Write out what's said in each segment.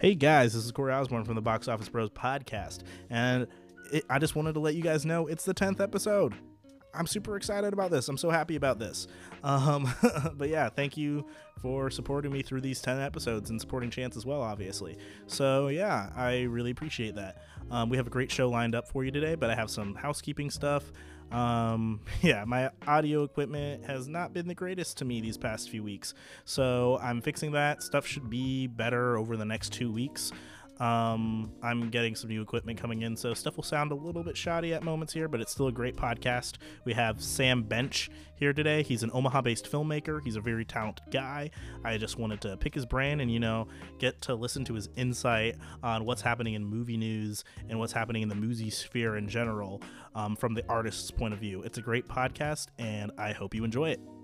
Hey guys, this is Corey Osborne from the Box Office Bros podcast, and it, I just wanted to let you guys know it's the 10th episode. I'm super excited about this. I'm so happy about this. Um, but yeah, thank you for supporting me through these 10 episodes and supporting Chance as well, obviously. So yeah, I really appreciate that. Um, we have a great show lined up for you today, but I have some housekeeping stuff. Um, yeah, my audio equipment has not been the greatest to me these past few weeks, so I'm fixing that. Stuff should be better over the next two weeks. Um, I'm getting some new equipment coming in, so stuff will sound a little bit shoddy at moments here, but it's still a great podcast. We have Sam Bench here today. He's an Omaha based filmmaker, he's a very talented guy. I just wanted to pick his brain and, you know, get to listen to his insight on what's happening in movie news and what's happening in the movie sphere in general um, from the artist's point of view. It's a great podcast, and I hope you enjoy it.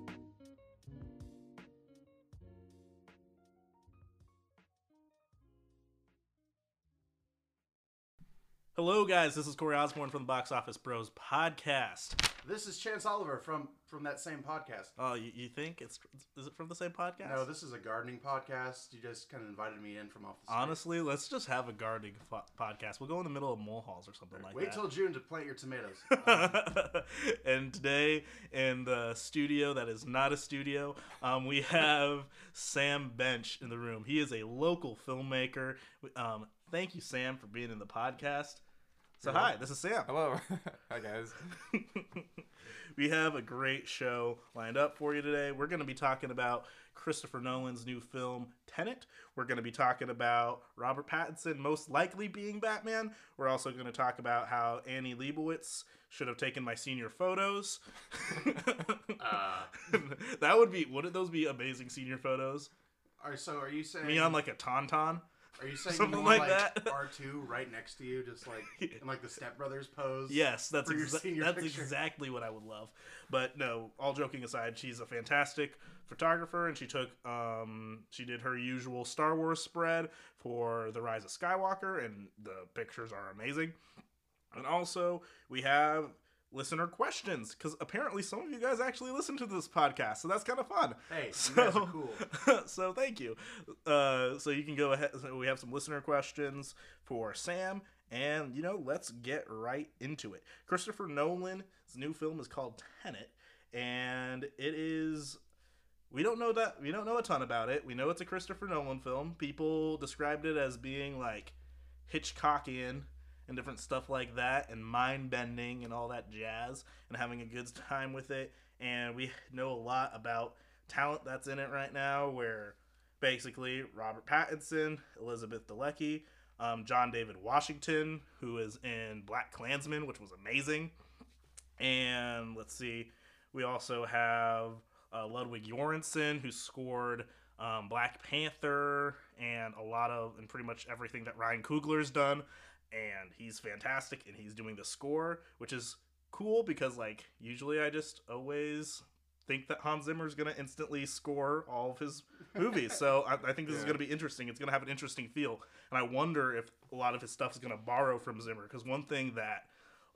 Hello, guys. This is Corey Osborne from the Box Office Bros podcast. This is Chance Oliver from from that same podcast. Oh, you, you think it's is it from the same podcast? No, this is a gardening podcast. You just kind of invited me in from off the street. Honestly, let's just have a gardening fo- podcast. We'll go in the middle of molehalls or something like Wait that. till June to plant your tomatoes. Um, and today in the studio that is not a studio, um, we have Sam Bench in the room. He is a local filmmaker. Um, thank you, Sam, for being in the podcast. So hi, this is Sam. Hello. Hi guys. we have a great show lined up for you today. We're going to be talking about Christopher Nolan's new film Tenet. We're going to be talking about Robert Pattinson most likely being Batman. We're also going to talk about how Annie Leibovitz should have taken my senior photos. uh, that would be wouldn't those be amazing senior photos? all right, so are you saying Me on like a tauntaun. Are you saying something you want like like, that. R two right next to you, just like in like the Step Brothers pose? Yes, that's exa- that's picture. exactly what I would love. But no, all joking aside, she's a fantastic photographer, and she took um she did her usual Star Wars spread for the Rise of Skywalker, and the pictures are amazing. And also, we have listener questions because apparently some of you guys actually listen to this podcast, so that's kind of fun. Hey, So, cool. so thank you. Uh, so you can go ahead. So we have some listener questions for Sam, and you know, let's get right into it. Christopher Nolan's new film is called Tenet, and it is. We don't know that we don't know a ton about it. We know it's a Christopher Nolan film. People described it as being like Hitchcockian and different stuff like that, and mind bending and all that jazz, and having a good time with it. And we know a lot about talent that's in it right now, where basically Robert Pattinson, Elizabeth Debicki, um, John David Washington, who is in BlacKkKlansman, which was amazing, and let's see, we also have uh, Ludwig Göransson, who scored um, Black Panther and a lot of and pretty much everything that Ryan Coogler's done, and he's fantastic, and he's doing the score, which is cool because like usually I just always think that Hans Zimmer is going to instantly score all of his movies. so I, I think this is going to be interesting. It's going to have an interesting feel, and I wonder if a lot of his stuff is going to borrow from Zimmer. Because one thing that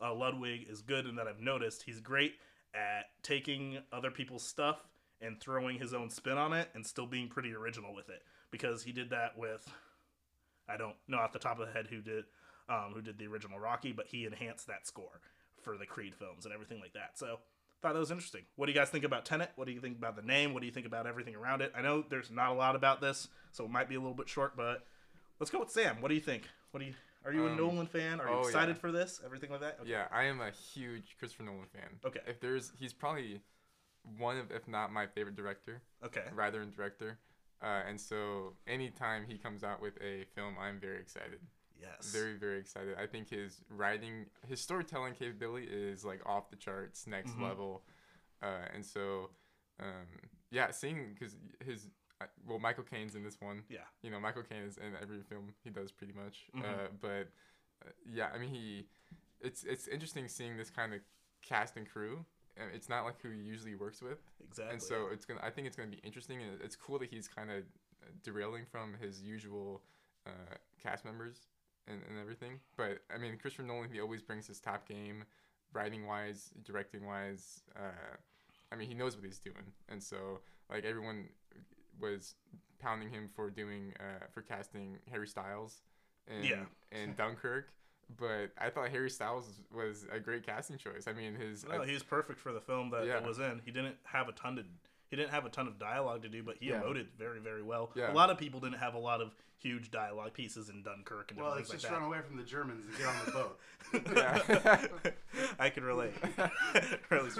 uh, Ludwig is good and that I've noticed, he's great at taking other people's stuff and throwing his own spin on it and still being pretty original with it. Because he did that with, I don't know off the top of the head who did, um, who did the original Rocky, but he enhanced that score for the Creed films and everything like that. So thought that was interesting. What do you guys think about Tenet? What do you think about the name? What do you think about everything around it? I know there's not a lot about this, so it might be a little bit short, but let's go with Sam. What do you think? What do you are you a Um, Nolan fan? Are you oh, excited yeah. for this? Everything like that? Okay. Yeah, I am a huge Christopher Nolan fan. Okay. If there's, he's probably one of, if not my favorite director, Okay. Rather and director. Uh, and so anytime he comes out with a film, I'm very excited. Yes. Very, very excited. I think his writing, his storytelling capability is like off the charts, next Mhm. level. Uh, and so, um, yeah, seeing because his, uh, well, Michael Caine's in this one. Yeah. you know, Michael Caine is in every film he does pretty much. Mhm. Uh, but uh, yeah, I mean, he, it's it's interesting seeing this kind of cast and crew. Uh, It's not like who he usually works with, Exactly. and so it's gonna. I think it's gonna be interesting, and it's cool that he's kind of derailing from his usual uh, cast members and, and everything. But I mean, Christopher Nolan, he always brings his top game, writing wise, directing wise. Uh, I mean, he knows what he's doing, and so like everyone was pounding him for doing uh, for casting Harry Styles in Yeah. in Dunkirk. But I thought Harry Styles was a great casting choice. I mean, his No, he was perfect for the film that Yeah. it was in. He didn't have a ton to he didn't have a ton of dialogue to do, but he Yeah. emoted very, very well. Yeah. A lot of people didn't have a lot of huge dialogue pieces in Dunkirk and Well, different it's things just like run away from the Germans and get on the boat. that. I can relate. really.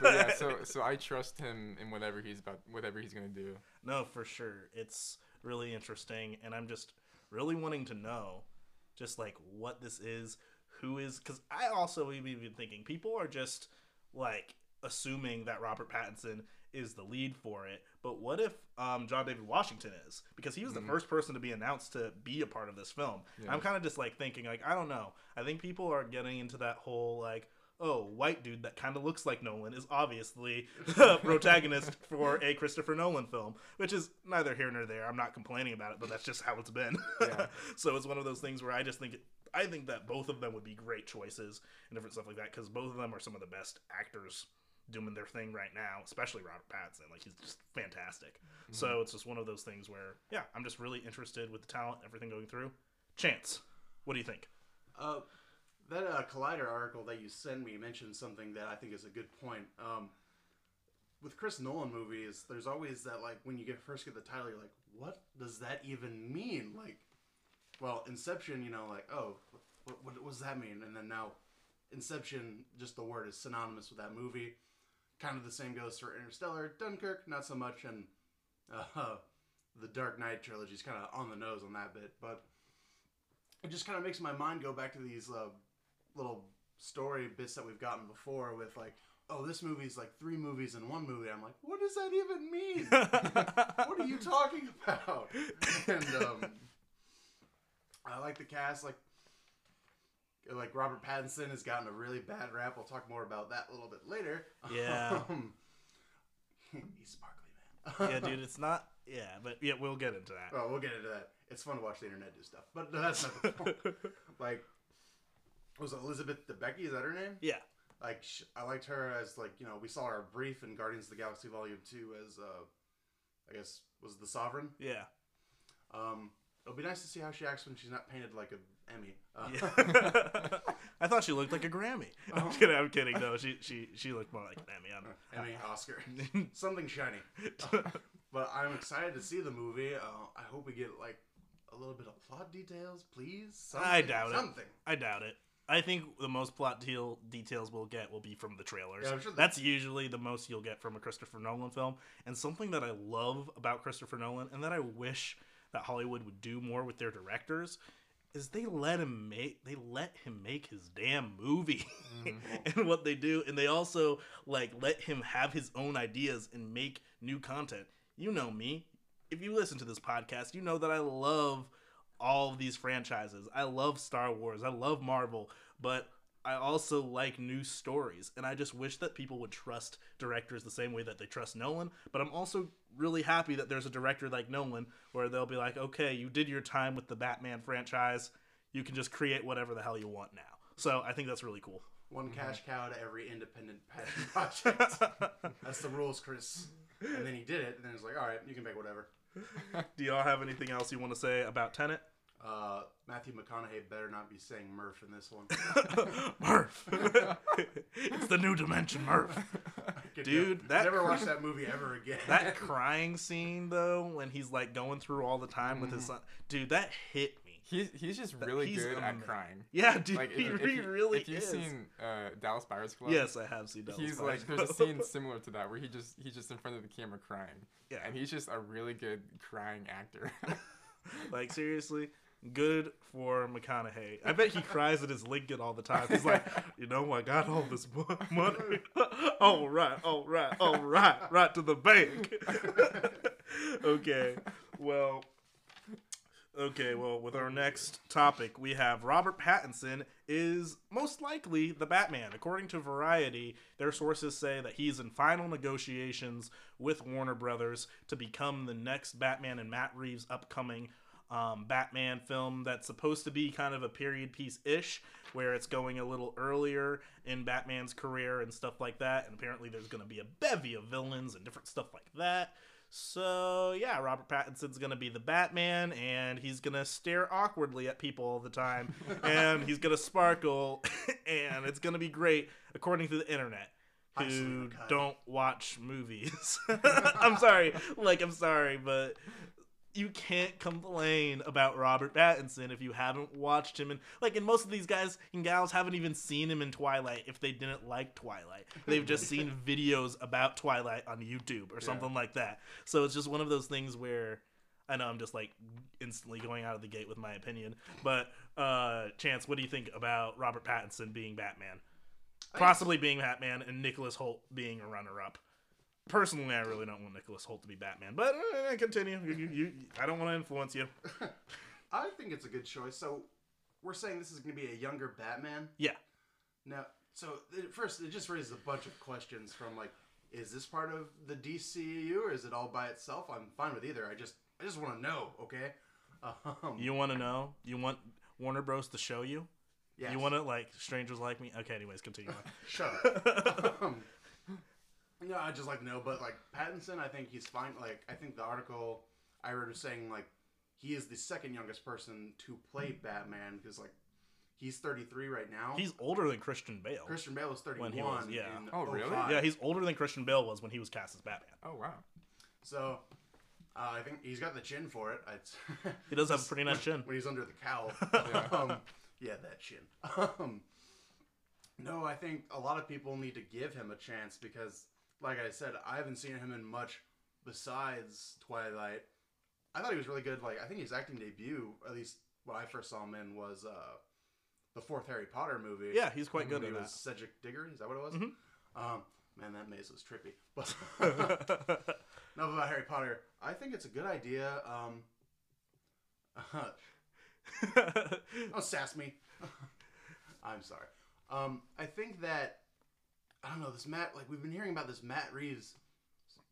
but yeah, so so I trust him in whatever he's about, whatever he's gonna do. No, for sure. It's really interesting, and I'm just really wanting to know, just like what this is, who is, because I also even been thinking people are just like assuming that Robert Pattinson is the lead for it, but what if um, John David Washington is? Because he was the first person to be announced to be a part of this film. Yeah. I'm kind of just like thinking, like I don't know. I think people are getting into that whole like. Oh, white dude that kind of looks like Nolan is obviously the protagonist for a Christopher Nolan film, which is neither here nor there. I'm not complaining about it, but that's just how it's been. Yeah. so it's one of those things where I just think I think that both of them would be great choices and different stuff like that because both of them are some of the best actors doing their thing right now, especially Robert Pattinson. Like he's just fantastic. So it's just one of those things where yeah, I'm just really interested with the talent, everything going through. Chance, what do you think? Uh, that uh, Collider article that you sent me mentioned something that I think is a good point. Um, with Chris Nolan movies, there's always that like when you get first get the title, you're like, what does that even mean? Like, well, Inception, you know, like, oh, what, what, what does that mean? And then now, Inception, just the word is synonymous with that movie. Kind of the same goes for Interstellar, Dunkirk, not so much, and uh, the Dark Knight trilogy is kind of on the nose on that bit, but it just kind of makes my mind go back to these uh, little story bits that we've gotten before with like, oh, this movie's like three movies in one movie. I'm like, what does that even mean? what are you talking about? And um, I like the cast. Like, like Robert Pattinson has gotten a really bad rap. We'll talk more about that a little bit later. Yeah. Um, he's sparkly man. yeah, dude, it's not. Yeah, but yeah, we'll get into that. Oh, we'll get into that. It's fun to watch the internet do stuff, but that's not the point. like, was Elizabeth Debicki? Is that her name? yeah, Like, sh- I liked her as like you know we saw her brief in Guardians of the Galaxy Volume Two as uh, I guess was the Sovereign. yeah, Um, it'll be nice to see how she acts when she's not painted like an Emmy. Uh, yeah. I thought she looked like a Grammy. I'm kidding. I'm kidding. No, she she she looked more like an Emmy. I don't Emmy, Oscar, something shiny. But I'm excited to see the movie. Uh, I hope we get like a little bit of plot details, please. Something, I doubt it. something. I doubt it. I think the most plot deal details we'll get will be from the trailers. Yeah, I'm sure that- That's usually the most you'll get from a Christopher Nolan film. And something that I love about Christopher Nolan and that I wish that Hollywood would do more with their directors is they let him make they let him make his damn movie mm-hmm. and what they do and they also like let him have his own ideas and make new content. You know me. If you listen to this podcast, you know that I love all of these franchises. I love Star Wars. I love Marvel, but I also like new stories. And I just wish that people would trust directors the same way that they trust Nolan. But I'm also really happy that there's a director like Nolan where they'll be like, okay, you did your time with the Batman franchise. You can just create whatever the hell you want now. So I think that's really cool. One cash mhm. cow to every independent passion project. That's the rules, Chris. And then he did it, and then he's like, all right, you can make whatever. Do y'all have anything else you want to say about Tenet? Uh, Matthew McConaughey better not be saying Murph in this one. Murph. it's the new dimension, Murph. Dude, never- that never cr- watch that movie ever again. that crying scene though when he's like going through all the time with his son dude that hit me He's he's just really he's good amazing. at crying. yeah dude Like he, if, if he you- really if you've is seen uh, Dallas Buyers Club, yes i have seen Dallas he's Buyers like there's a Club. scene similar to that where he just he's just in front of the camera crying. Yeah. and he's just a really good crying actor. like seriously good for mcconaughey. I bet he cries at his lincoln all the time. He's like you know i got all this money. All right all right all right right to the bank. Okay well Okay, well, with our next topic, we have Robert Pattinson is most likely the Batman. According to Variety, their sources say that he's in final negotiations with Warner Brothers to become the next Batman in Matt Reeves' upcoming um, Batman film that's supposed to be kind of a period piece ish, where it's going a little earlier in Batman's career and stuff like that. And apparently, there's going to be a bevy of villains and different stuff like that. So yeah, Robert Pattinson's gonna be the Batman, and he's gonna stare awkwardly at people all the time, and he's gonna sparkle, and it's gonna be great according to the internet. Who don't watch movies? I'm sorry, like I'm sorry, but you can't complain about Robert Pattinson if you haven't watched him and like and most of these guys and gals haven't even seen him in Twilight if they didn't like Twilight. They've just seen videos about Twilight on YouTube or something like that. So it's just one of those things where I know I'm just like instantly going out of the gate with my opinion, but uh Chance, what do you think about Robert Pattinson being Batman? Possibly being Batman and Nicholas Hoult being a runner up. Personally, I really don't want Nicholas Hoult to be Batman, but uh, continue. You, you, you, I don't want to influence you. I think it's a good choice. So we're saying this is going to be a younger Batman. Yeah. Now, so it, first, it just raises a bunch of questions from like, is this part of the DCU or is it all by itself? I'm fine with either. I just, I just want to know. Okay. Um, You want to know? You want Warner Bros. to show you? yes. You want to like strangers like me? Okay, anyways, continue. on. Shut up. um, no, I just like to know, but like Pattinson, I think he's fine. Like I think the article I read was saying like he is the second youngest person to play Batman because like he's 33 right now. He's older than Christian Bale. Christian Bale was 31 When he was, yeah. Oh, really? 05. Yeah, he's older than Christian Bale was when he was cast as Batman. Oh wow. So uh, I think he's got the chin for it. It's He does have a pretty nice chin. when he's under the cowl. Yeah. um, yeah, that chin. Um, no, I think a lot of people need to give him a chance because, like I said, I haven't seen him in much besides Twilight. I thought he was really good. Like I think his acting debut, at least what I first saw him in, was uh, the fourth Harry Potter movie. Yeah, he's quite good he was that. Cedric Diggory. Is that what it was? Mhm. Um, man, that maze was trippy. But enough about Harry Potter. I think it's a good idea. Um, don't sass me. I'm sorry. Um, I think that I don't know this Matt. Like we've been hearing about this Matt Reeves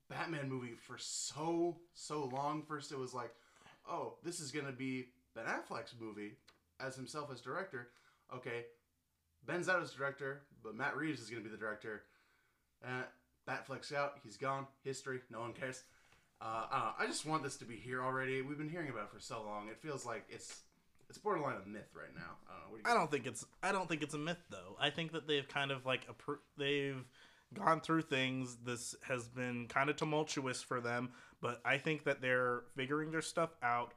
Batman movie for so so long. First, it was like, oh, this is gonna be Ben Affleck's movie as himself as director. Okay, Ben's out as director, but Matt Reeves is gonna be the director. Uh, Batfleck's out. He's gone. History. No one cares. Uh, I know. I just want this to be here already. We've been hearing about it for so long. It feels like it's it's borderline a myth right now. I don't know. What do you I don't think it's I don't think it's a myth though. I think that they've kind of like appro- they've gone through things. This has been kind of tumultuous for them, but I think that they're figuring their stuff out.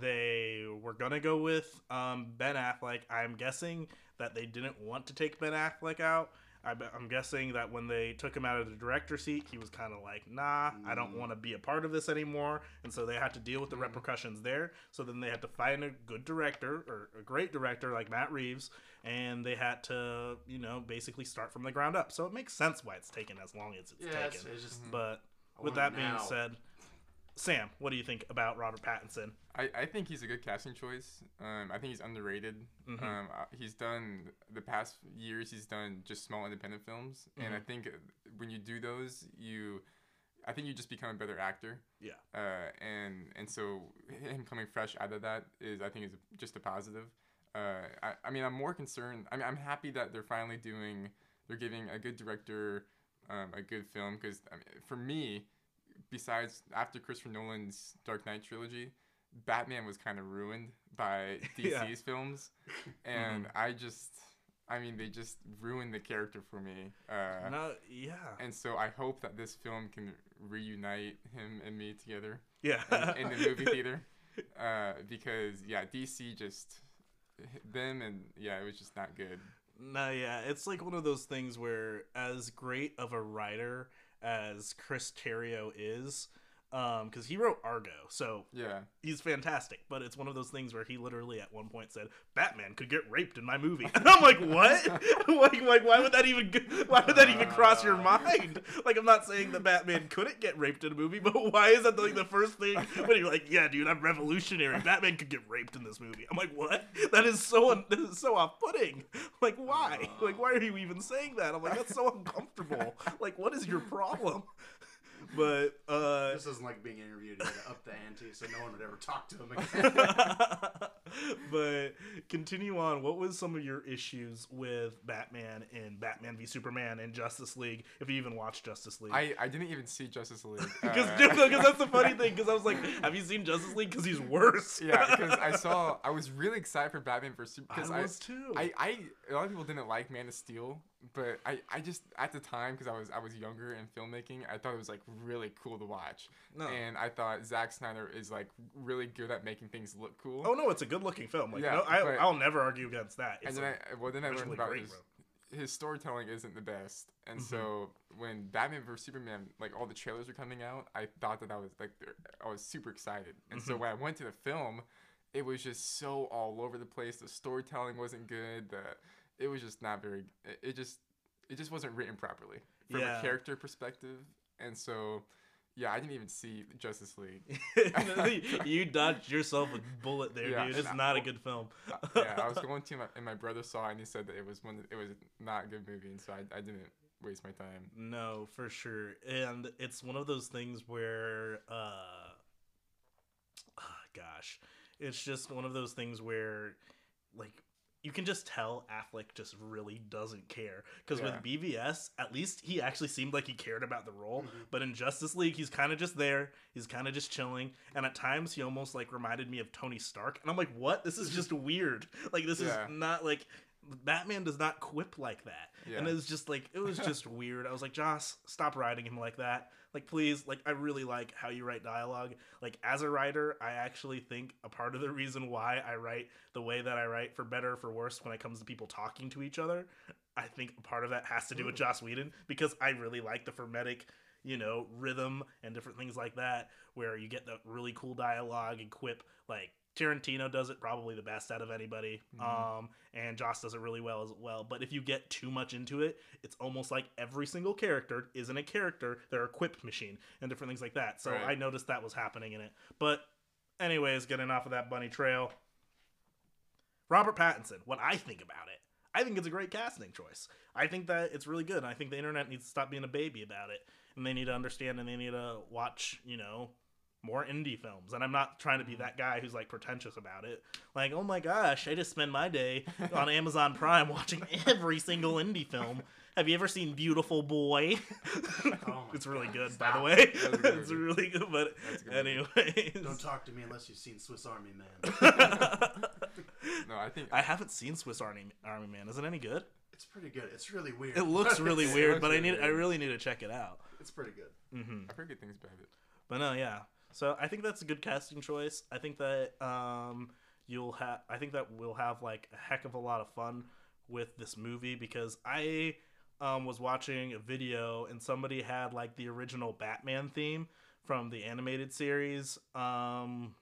They were gonna go with um, Ben Affleck. I'm guessing that they didn't want to take Ben Affleck out. I, I'm guessing that when they took him out of the director seat, he was kind of like, "Nah, I don't mm. want to be a part of this anymore," and so they had to deal with the mm. repercussions there. So then they had to find a good director or a great director like Matt Reeves, and they had to, you know, basically start from the ground up. So it makes sense why it's taken as long as it's Yeah, it's, taken. it's just But with that being said, Sam, what do you think about Robert Pattinson? I, I think he's a good casting choice. Um, I think he's underrated. Mhm. Um, uh, he's done the past years. He's done just small independent films, and I think uh, when you do those, you, I think you just become a better actor. Yeah. Uh, and and so him coming fresh out of that is I think is just a positive. Uh, I, I mean I'm more concerned. I mean I'm happy that they're finally doing. They're giving a good director um, a good film because I mean, for me, besides after Christopher Nolan's Dark Knight trilogy, Batman was kind of ruined by DC's Yeah. films, and I just, I mean, they just ruined the character for me. Uh, no, yeah, And so I hope that this film can reunite him and me together yeah. in, in the movie theater, uh, because yeah, DC just them and yeah, it was just not good. No, yeah, it's like one of those things where, as great of a writer as Chris Terrio is, Um, because he wrote Argo, so Yeah, he's fantastic. But it's one of those things where he literally at one point said, "Batman could get raped in my movie," and I'm like, "What? like, like, why would that even, why would that even cross your ah. mind? Like, I'm not saying that Batman couldn't get raped in a movie, but why is that like the first thing when you're like, "Yeah, dude, I'm revolutionary. Batman could get raped in this movie." I'm like, "What? That is so, un- that is so off-putting. Like, why? Like, why are you even saying that?" I'm like, "That's so uncomfortable. Like, what is your problem?" But uh This isn't like being interviewed. Gotta up the ante so no one would ever talk to him again. but continue on. What was some of your issues with Batman and Batman v Superman and Justice League? If you even watched Justice League, I, I didn't even see Justice League. because Uh, that's the funny thing. Because I was like, have you seen Justice League? Because he's worse. yeah, because I saw I was really excited for Batman vs Superman. because I I, was too. I, I a lot of people didn't like Man of Steel, but I, I just at the time because I was I was younger in filmmaking, I thought it was like really cool to watch, no. and I thought Zack Snyder is like really good at making things look cool. Oh no, it's a good looking film. Like, Yeah, no, I, but- I'll never argue against that. and then like- I well then I learned about great, his, his storytelling isn't the best, and Mhm. so when Batman vs Superman like all the trailers were coming out, I thought that I was like I was super excited, and so Mhm. when I went to the film, it was just so all over the place. The storytelling wasn't good. The it was just not very. It, just it just wasn't written properly from Yeah. a character perspective, and so yeah, I didn't even see Justice League. you dodged yourself a bullet there, Yeah, dude. It's not a good film. yeah, I was going to, my, and my brother saw it, and he said that it was one. It was not a good movie, and so I, I didn't waste my time. No, for sure. And it's one of those things where uh ah, gosh, it's just one of those things where like you can just tell Affleck just really doesn't care because Yeah. with BVS, at least he actually seemed like he cared about the role. Mhm. But in Justice League, he's kind of just there. He's kind of just chilling, and at times he almost like reminded me of Tony Stark. And I'm like, what? This is just weird. Like this Yeah. is not like Batman does not quip like that. And it was just like it was just weird. I was like, Joss, stop writing him like that. Like, please, like I really like how you write dialogue. Like as a writer, I actually think a part of the reason why I write the way that I write, for better or for worse, when it comes to people talking to each other, I think a part of that has to do with Mm. Joss Whedon because I really like the fermetic you know, rhythm and different things like that, where you get the really cool dialogue and quip. Like Tarantino does it probably the best out of anybody, Mhm. um, and Joss does it really well as well. But if you get too much into it, it's almost like every single character isn't a character; they're a quip machine and different things like that. So Right. I noticed that was happening in it. But anyways, getting off of that bunny trail. Robert Pattinson, what I think about it. I think it's a great casting choice. I think that it's really good. and I think the internet needs to stop being a baby about it. And they need to understand and they need to watch, you know, more indie films. And I'm not trying to be that guy who's like pretentious about it. Like, oh my gosh, I just spend my day on Amazon Prime watching every single indie film. Have you ever seen Beautiful Boy? my it's really God, good, stop. by the way. That's a good it's really good, but That's a good movie. anyways. Don't talk to me unless you've seen Swiss Army Man. No, I think I haven't seen Swiss Army Army Man. Is it any good? It's pretty good. It's really weird. It looks really weird, looks but I really need I really need to check it out. It's pretty good. mm-hmm. I've heard good things about it. But no, yeah. So I think that's a good casting choice. I think that um you'll have I think that we'll have like a heck of a lot of fun with this movie because I um was watching a video and somebody had like the original Batman theme from the animated series um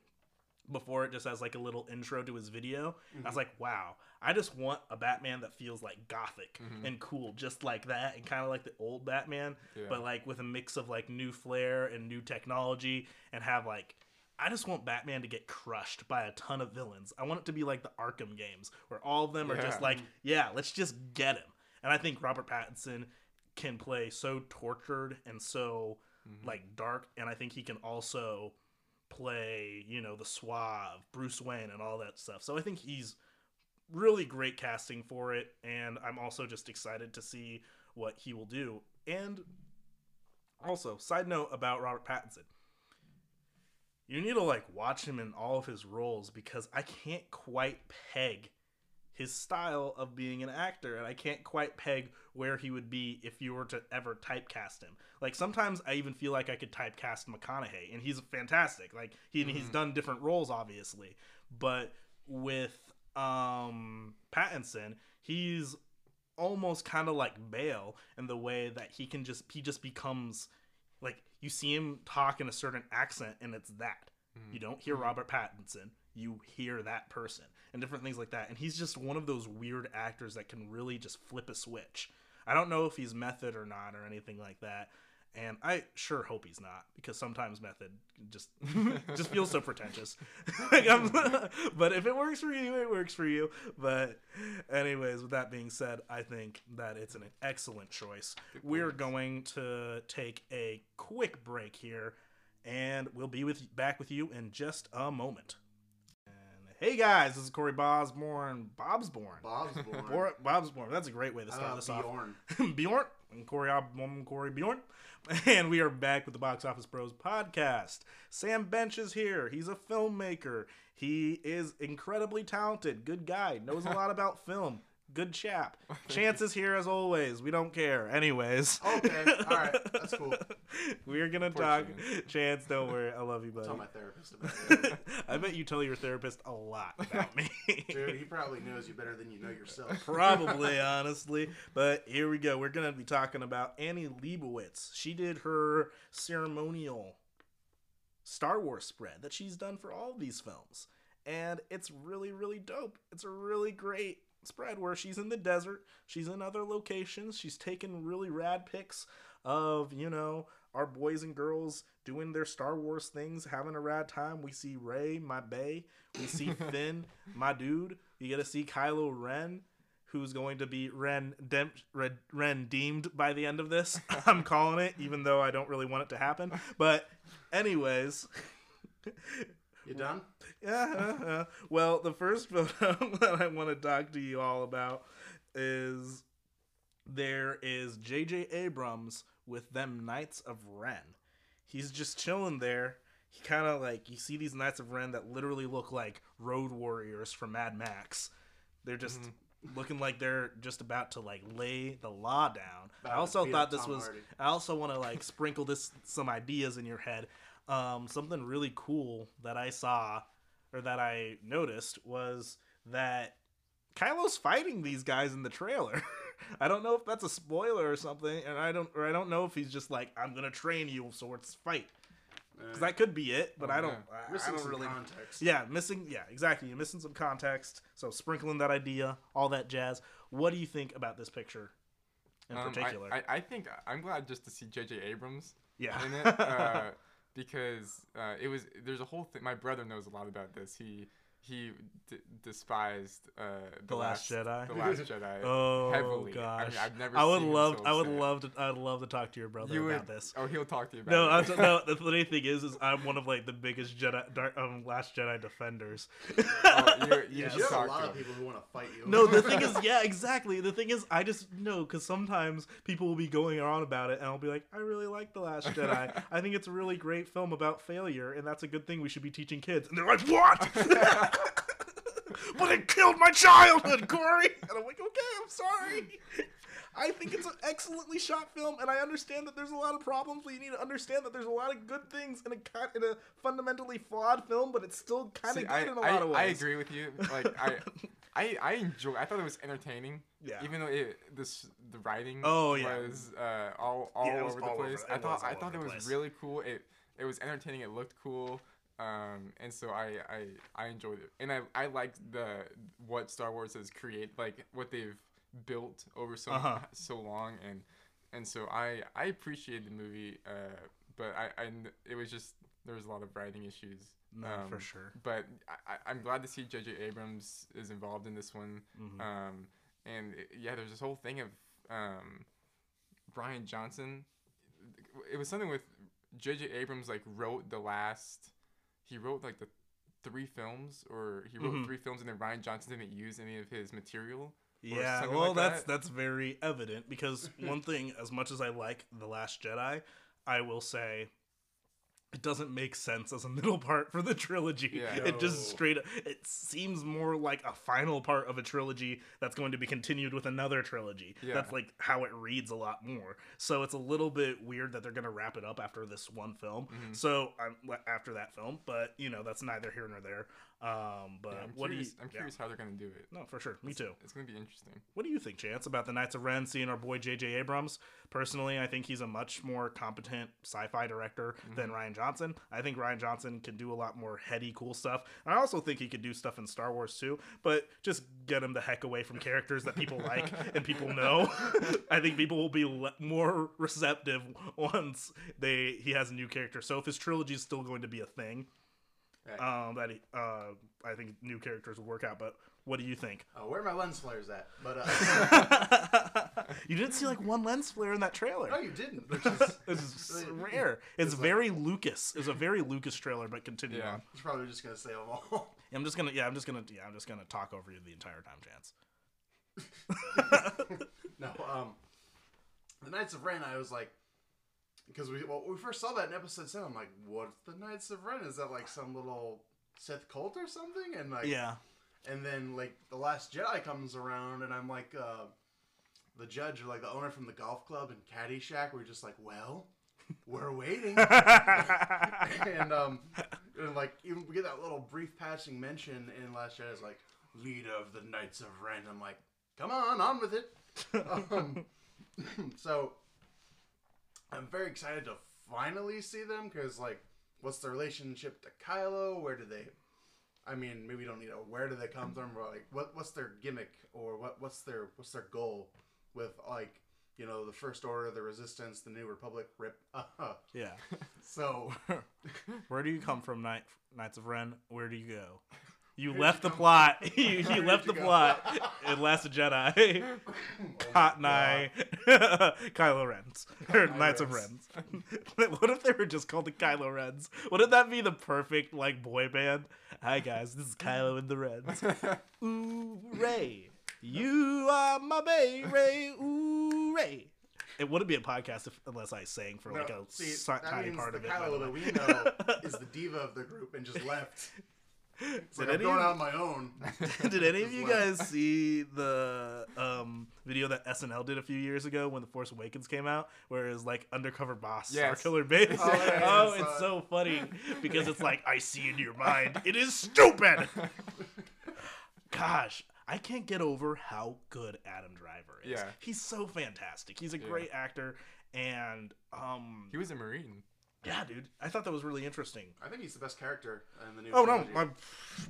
before it just has like a little intro to his video. I was like, wow, I just want a Batman that feels like gothic Mhm. and cool, just like that, and kind of like the old Batman Yeah. but like with a mix of like new flair and new technology and have like I just want Batman to get crushed by a ton of villains. I want it to be like the Arkham games where all of them are just Yeah. like, yeah, let's just get him. And I think Robert Pattinson can play so tortured and so Mhm. like dark and I think he can also play, you know, the suave Bruce Wayne and all that stuff. So I think he's really great casting for it and I'm also just excited to see what he will do. And also, side note about Robert Pattinson. You need to like watch him in all of his roles because I can't quite peg his style of being an actor and I can't quite peg where he would be if you were to ever typecast him. Like sometimes I even feel like I could typecast McConaughey and he's fantastic. Like he he's Mhm. done different roles obviously, but with um Pattinson, he's almost kind of like Bale in the way that he can just he just becomes like you see him talk in a certain accent and it's that. Mhm. You don't hear Mhm. Robert Pattinson, you hear that person and different things like that. And he's just one of those weird actors that can really just flip a switch. I don't know if he's method or not or anything like that. And I sure hope he's not because sometimes method just just feels so pretentious. Like, but if it works for you, it works for you. But anyways, with that being said, I think that it's an excellent choice. We're going to take a quick break here, and we'll be with back with you in just a moment. Hey guys, this is Corey Bosborn. Bobsborn. Bob's born. Bor- Bobsborn. That's a great way to start uh, this off. Bjorn. Bjorn and Corey Ob- Corey Bjorn. And we are back with the Box Office Bros podcast. Sam Bench is here. He's a filmmaker. He is incredibly talented. Good guy. Knows a lot about film. Good chap. Chance is here as always. We don't care. Anyways. Okay, all right, that's cool. We're gonna Poor talk. Chance. Chance, don't worry. I love you, buddy. Tell my therapist about it. I bet you tell your therapist a lot about me. Dude, he probably knows you better than you know yourself. Probably, honestly. But here we go. We're going to be talking about Annie Leibovitz. She did her ceremonial Star Wars spread that she's done for all of these films. And it's really, really dope. It's a really great spread where she's in the desert, she's in other locations, she's taking really rad pics of, you know, our boys and girls doing their Star Wars things, having a rad time. We see Rey, my bae. We see Finn, my dude. You get to see Kylo Ren, who's going to be Ren, dem- Ren, Ren deemed by the end of this. I'm calling it, even though I don't really want it to happen. But, anyways. You done? Yeah. Well, the first photo that I want to talk to you all about is there is J.J. Abrams with them Knights of Ren. He's just chilling there. He kind of like you see these Knights of Ren that literally look like road warriors from Mad Max. They're just looking like they're just about to like lay the law down. About I also thought this was. Hardy. I also want to like sprinkle this some ideas in your head. Um, something really cool that I saw or that I noticed was that Kylo's fighting these guys in the trailer. I don't know if that's a spoiler or something, and I don't or I don't know if he's just like I'm gonna train you, so let's fight. Because that could be it, but Oh, I don't. yeah. I- I Missing don't some really. context. Yeah, missing. Yeah, exactly. You're missing some context. So sprinkling that idea, all that jazz. What do you think about this picture in Um, I- particular? I, I think I'm glad just to see J.J. Abrams yeah. in it uh, because uh, it was there's a whole thing. My brother knows a lot about this. He he d- despised uh, The Last Jedi? The Last Jedi. oh heavily. gosh. I mean, I've never. I would seen love. so I would love to. I'd love to talk to your brother You about would- this. Oh, he'll talk to you about No, I'm it. t- no. The funny thing is, is I'm one of like the biggest Jedi, Dark, um, Last Jedi defenders. Oh, you're- you Yeah, just you have a lot of people who want to fight you. no, the thing is, yeah, exactly. The thing is, I just know because sometimes people will be going on about it, and I'll be like, I really like the Last Jedi. I think it's a really great film about failure, and that's a good thing we should be teaching kids. And they're like, what? but it killed my childhood, Corey. And I'm like, okay, I'm sorry. I think it's an excellently shot film, and I understand that there's a lot of problems, but you need to understand that there's a lot of good things in a in a fundamentally flawed film, but it's still kind of good I, in a I, lot of ways. I agree with you. Like I, I, I enjoy. I thought it was entertaining. Yeah. Even though it, this the writing. Oh, yeah. Was uh, all all Yeah, over the over- place. it I thought I thought it was place. really cool. It it was entertaining. It looked cool. Um, and so I, I I enjoyed it, and I I liked the what Star Wars has created, like what they've built over so Uh-huh. so long, and and so I I appreciated the movie, uh, but I, I it was just there was a lot of writing issues. No, um, for sure. But I, I'm glad to see J.J. Abrams is involved in this one. Mhm. Um, and it- yeah, there's this whole thing of um, Rian Johnson. It was something with J.J. Abrams like wrote the last. He wrote like the three films, or he wrote Mhm. three films, and then Rian Johnson didn't use any of his material. Yeah, well, like that's that. that's very evident because one thing, as much as I like the Last Jedi, I will say it doesn't make sense as a middle part for the trilogy. Yeah. It just No. straight it seems more like a final part of a trilogy that's going to be continued with another trilogy. Yeah. That's like how it reads a lot more. So it's a little bit weird that they're going to wrap it up after this one film. Mhm. So um, after that film, but you know, that's neither here nor there. Um, but Yeah, I'm what curious. do you I'm yeah. how they're gonna do it. No, for sure. Me too. It's gonna be interesting. What do you think, Chance, about the Knights of Ren seeing our boy J.J. Abrams? Personally, I think he's a much more competent sci-fi director than Rian Johnson. I think Rian Johnson can do a lot more heady, cool stuff. And I also think he could do stuff in Star Wars too, but just get him the heck away from characters that people like and people know. I think people will be le- more receptive once they he has a new character. So if his trilogy is still going to be a thing, Right. um, that he, uh, I think new characters would work out. But what do you think? Uh, where are my lens flares at? But uh, you didn't see like one lens flare in that trailer. no, you didn't. Which is This is really- rare. It's like- very Lucas. It's a very Lucas trailer, but continue Yeah. on. He's probably just gonna say them all. I'm just gonna, yeah, I'm just gonna, yeah, I'm just gonna talk over you the entire time, Chance. no, um, the Knights of Ren. I was like, because we well, we first saw that in episode seven. I'm like, what's the Knights of Ren? Is that like some little Sith cult or something? And like, Yeah, And then like the Last Jedi comes around, and I'm like, uh, the judge or like the owner from the golf club in Caddyshack. We're just like, well, we're waiting. and um, and like even we get that little brief passing mention in Last Jedi is like leader of the Knights of Ren. I'm like, come on, on with it. um, so I'm very excited to finally see them because like, what's the relationship to Kylo? Where do they? I mean, maybe we don't need a where do they come from, but like, what what's their gimmick or what what's their what's their goal with like. You know, the First Order, the Resistance, the New Republic, rip. Uh-huh. yeah. so, Where do you come from, Knight, Knights of Ren? Where do you go? You left the plot. you, you left the plot in Last Jedi. Cotton Eye, Kylo Ren's, or Knights of Rens. What if they were just called the Kylo Rens? Wouldn't that be the perfect like boy band? Hi guys, this is Kylo and the Rens. Ooh Rey, you are my baby. Ooh Rey. It wouldn't be a podcast if, unless I sang for like a see, tiny part of it. Kylo that we know is the diva of the group and just left. It's like, Did I'm any going out on my own. Did any of you guys see the um, video that SNL did a few years ago when The Force Awakens came out, where it was like undercover boss Star Yes. Killer Base? Oh, yeah, yeah, oh, it's saw so funny because it's like I see in your mind. It is stupid. Gosh, I can't get over how good Adam Driver is. Yeah. he's so fantastic. He's a great actor, and um, he was a Marine. Yeah, dude, I thought that was really interesting. I think he's the best character in the new Oh no, trilogy. my,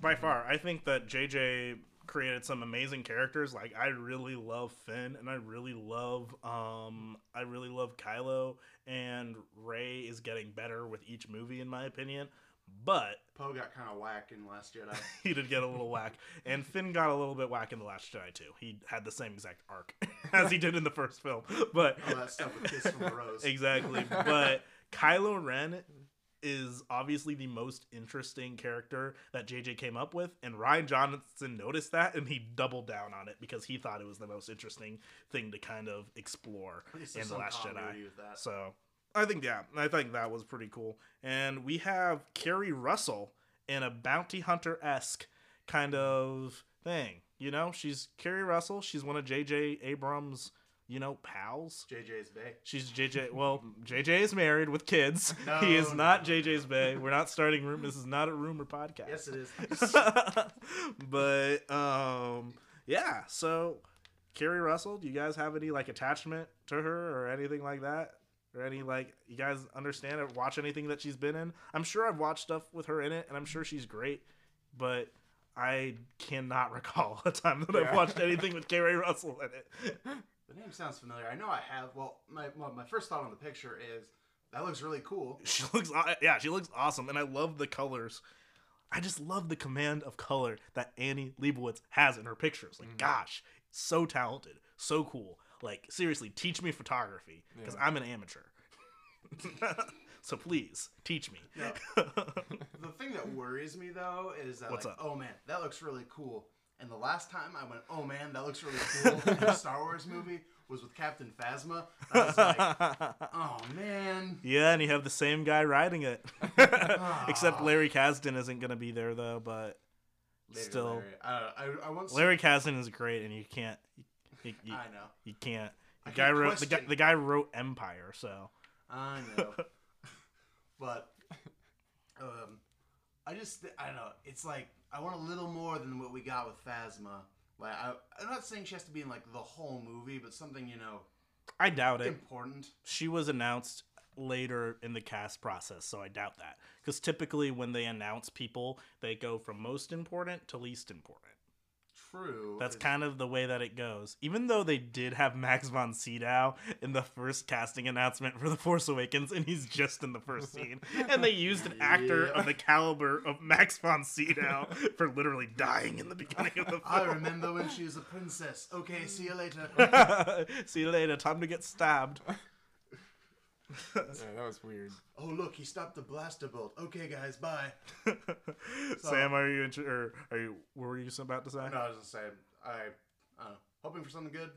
by far. I think that JJ created some amazing characters. Like I really love Finn, and I really love um, I really love Kylo, and Rey is getting better with each movie, in my opinion. But Poe got kind of whack in Last Jedi. he did get a little whack, and Finn got a little bit whack in the Last Jedi too. He had the same exact arc as he did in the first film, but All that stuff with Kiss from a Rose. exactly. But Kylo Ren is obviously the most interesting character that JJ came up with, and Rian Johnson noticed that and he doubled down on it because he thought it was the most interesting thing to kind of explore in the Last Jedi. So I think yeah, I think that was pretty cool. And we have Keri Russell in a bounty hunter esque kind of thing. You know, she's Keri Russell. She's one of JJ Abrams, you know, pals. JJ's Bay. She's JJ. Well, JJ is married with kids. No, he is No, not no. JJ's Bay. We're not starting room. This is not a rumor podcast. Yes, it is. but um, yeah. So, Keri Russell, do you guys have any like attachment to her or anything like that? Or any like you guys understand or watch anything that she's been in? I'm sure I've watched stuff with her in it, and I'm sure she's great. But I cannot recall a time that I've watched anything with Keri Russell in it. The name sounds familiar. I know I have. Well, my well, my first thought on the picture is that looks really cool. She looks, yeah, she looks awesome, and I love the colors. I just love the command of color that Annie Leibovitz has in her pictures. Like, mm-hmm. gosh, so talented, so cool. Like, seriously, teach me photography because Yeah. I'm an amateur. so please teach me. No. The thing that worries me though is that What's like, up? oh man, that looks really cool. And the last time I went, oh man, that looks really cool in a Star Wars movie was with Captain Phasma. I was like, oh man. yeah, and you have the same guy riding it. Except Ah. Larry Kasdan isn't gonna be there though. But Still- Larry. I, I, I once. Larry Kasdan is great, and you can't, you, you, I know. you can't. The guy wrote the guy, the guy wrote Empire, so. I know. but um, I just I don't know. It's like I want a little more than what we got with Phasma. Like I, I'm not saying she has to be in like the whole movie, but something you know I doubt it. important. She was announced later in the cast process, so I doubt that. Because typically, when they announce people, they go from most important to least important. True. That's kind of the way that it goes. Even though they did have Max von Sydow in the first casting announcement for The Force Awakens, and he's just in the first scene, and they used an actor Yeah. of the caliber of Max von Sydow for literally dying in the beginning of the film. I remember when she was a princess. Okay, see you later. See you later. Time to get stabbed. Yeah, that was weird. oh look, he stopped the blaster bolt. Okay, guys, bye. Sam, are you inter- or are you? What were you just about to say? No, I was just saying. I, I don't know. Hoping for something good.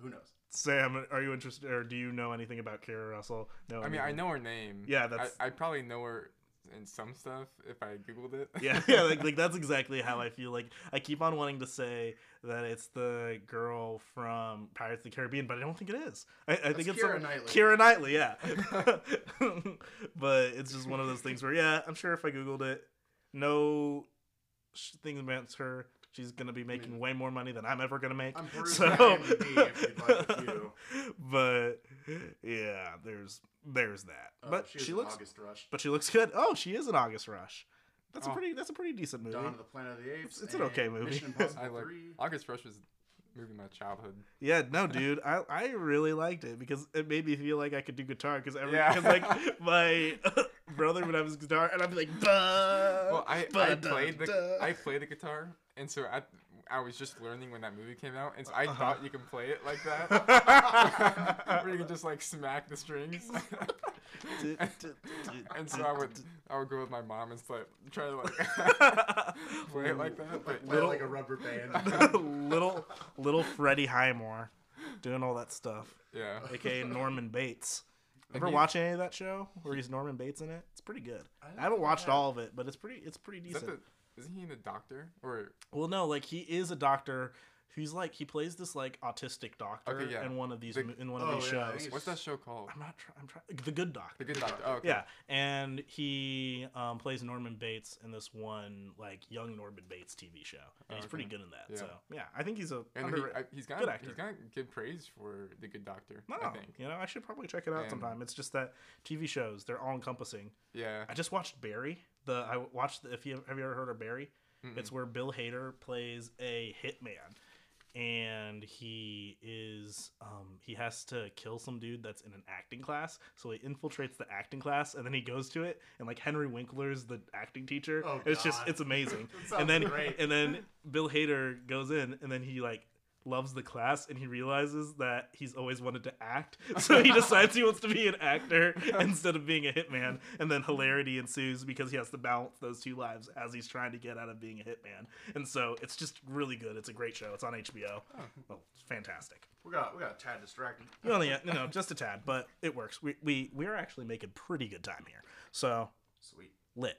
Who knows? Sam, are you interested, or do you know anything about Kara Russell? No, I mean, I know her name. Yeah, that's- I, I probably know her in some stuff if I googled it. yeah, yeah, like, like that's exactly how I feel. Like I keep on wanting to say that it's the girl from Pirates of the Caribbean, but I don't think it is. I, I think it's Keira some- Knightley. Keira Knightley, yeah. but it's just one of those things where, yeah, I'm sure if I googled it, no sh- thing about her. She's gonna be making way more money than I'm ever gonna make. I'm perusing so, if you'd like but yeah, there's there's that. Uh, but she, she looks, August Rush. but she looks good. Oh, she is an August Rush. That's a Oh. pretty that's a pretty decent movie. Dawn of the Planet of the Apes. It's an okay movie. I like August Rush was a movie my childhood. Yeah, no, dude, I I really liked it because it made me feel like I could do guitar because every Yeah. cause like my brother would have his guitar and I'd be like, duh. Well, I, I ba-da-da. played the I played the guitar, and so I I was just learning when that movie came out, and so I Uh-huh. thought you can play it like that, where you can just like smack the strings. and so I would I would go with my mom and like try to like play it like that. But Like, Little- like a rubber band. little little Freddie Highmore doing all that stuff, yeah, aka Norman Bates. And Ever he- watch any of that show where he's Norman Bates in it? It's pretty good. I I, haven't watched have. all of it, but it's pretty it's pretty decent. The isn't he in the doctor or Well, no, like he is a doctor. He's like he plays this like autistic doctor Okay, yeah. in one of these The- in one Oh, of these yeah, shows. what's that show called? I'm not. Try- I'm trying. The Good Doctor. The Good Doctor. Oh, okay. Yeah, and he um, plays Norman Bates in this one like young Norman Bates TV show. And he's Oh, pretty good in that. Yeah. So yeah, I think he's a And he, I, he's got good actor. he's got good praise for the Good Doctor. no, I think. you know, I should probably check it out And- sometime. It's just that TV shows they're all encompassing. Yeah. I just watched Barry. The I watched. The, if you have you ever heard of Barry? It's where Bill Hader plays a hitman, and he is um, he has to kill some dude that's in an acting class. So he infiltrates the acting class, and then he goes to it, and like Henry Winkler's the acting teacher. Oh, it's just it's amazing. And then great. and then Bill Hader goes in, and then he like loves the class and he realizes that he's always wanted to act. So he decides he wants to be an actor instead of being a hitman. And then hilarity ensues because he has to balance those two lives as he's trying to get out of being a hitman. And so it's just really good. It's a great show. It's on hbo well, it's fantastic. We got we got a tad distracted. you only you know just a tad but it works. We we we're actually making pretty good time here. So Sweet. lit.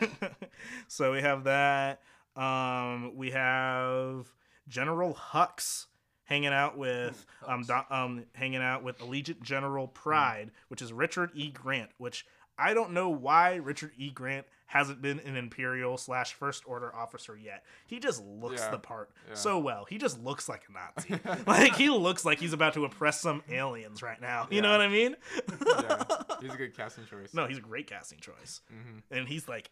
so we have that. Um, we have General Hux hanging out with um, do, um hanging out with Allegiant General Pryde, which is Richard E. Grant. Which I don't know why Richard E. Grant hasn't been an Imperial slash First Order officer yet. He just looks Yeah. the part Yeah. so well. He just looks like a Nazi. like he looks like he's about to oppress some aliens right now. You know what I mean? yeah. He's a good casting choice. No, he's a great casting choice. hmm And he's like,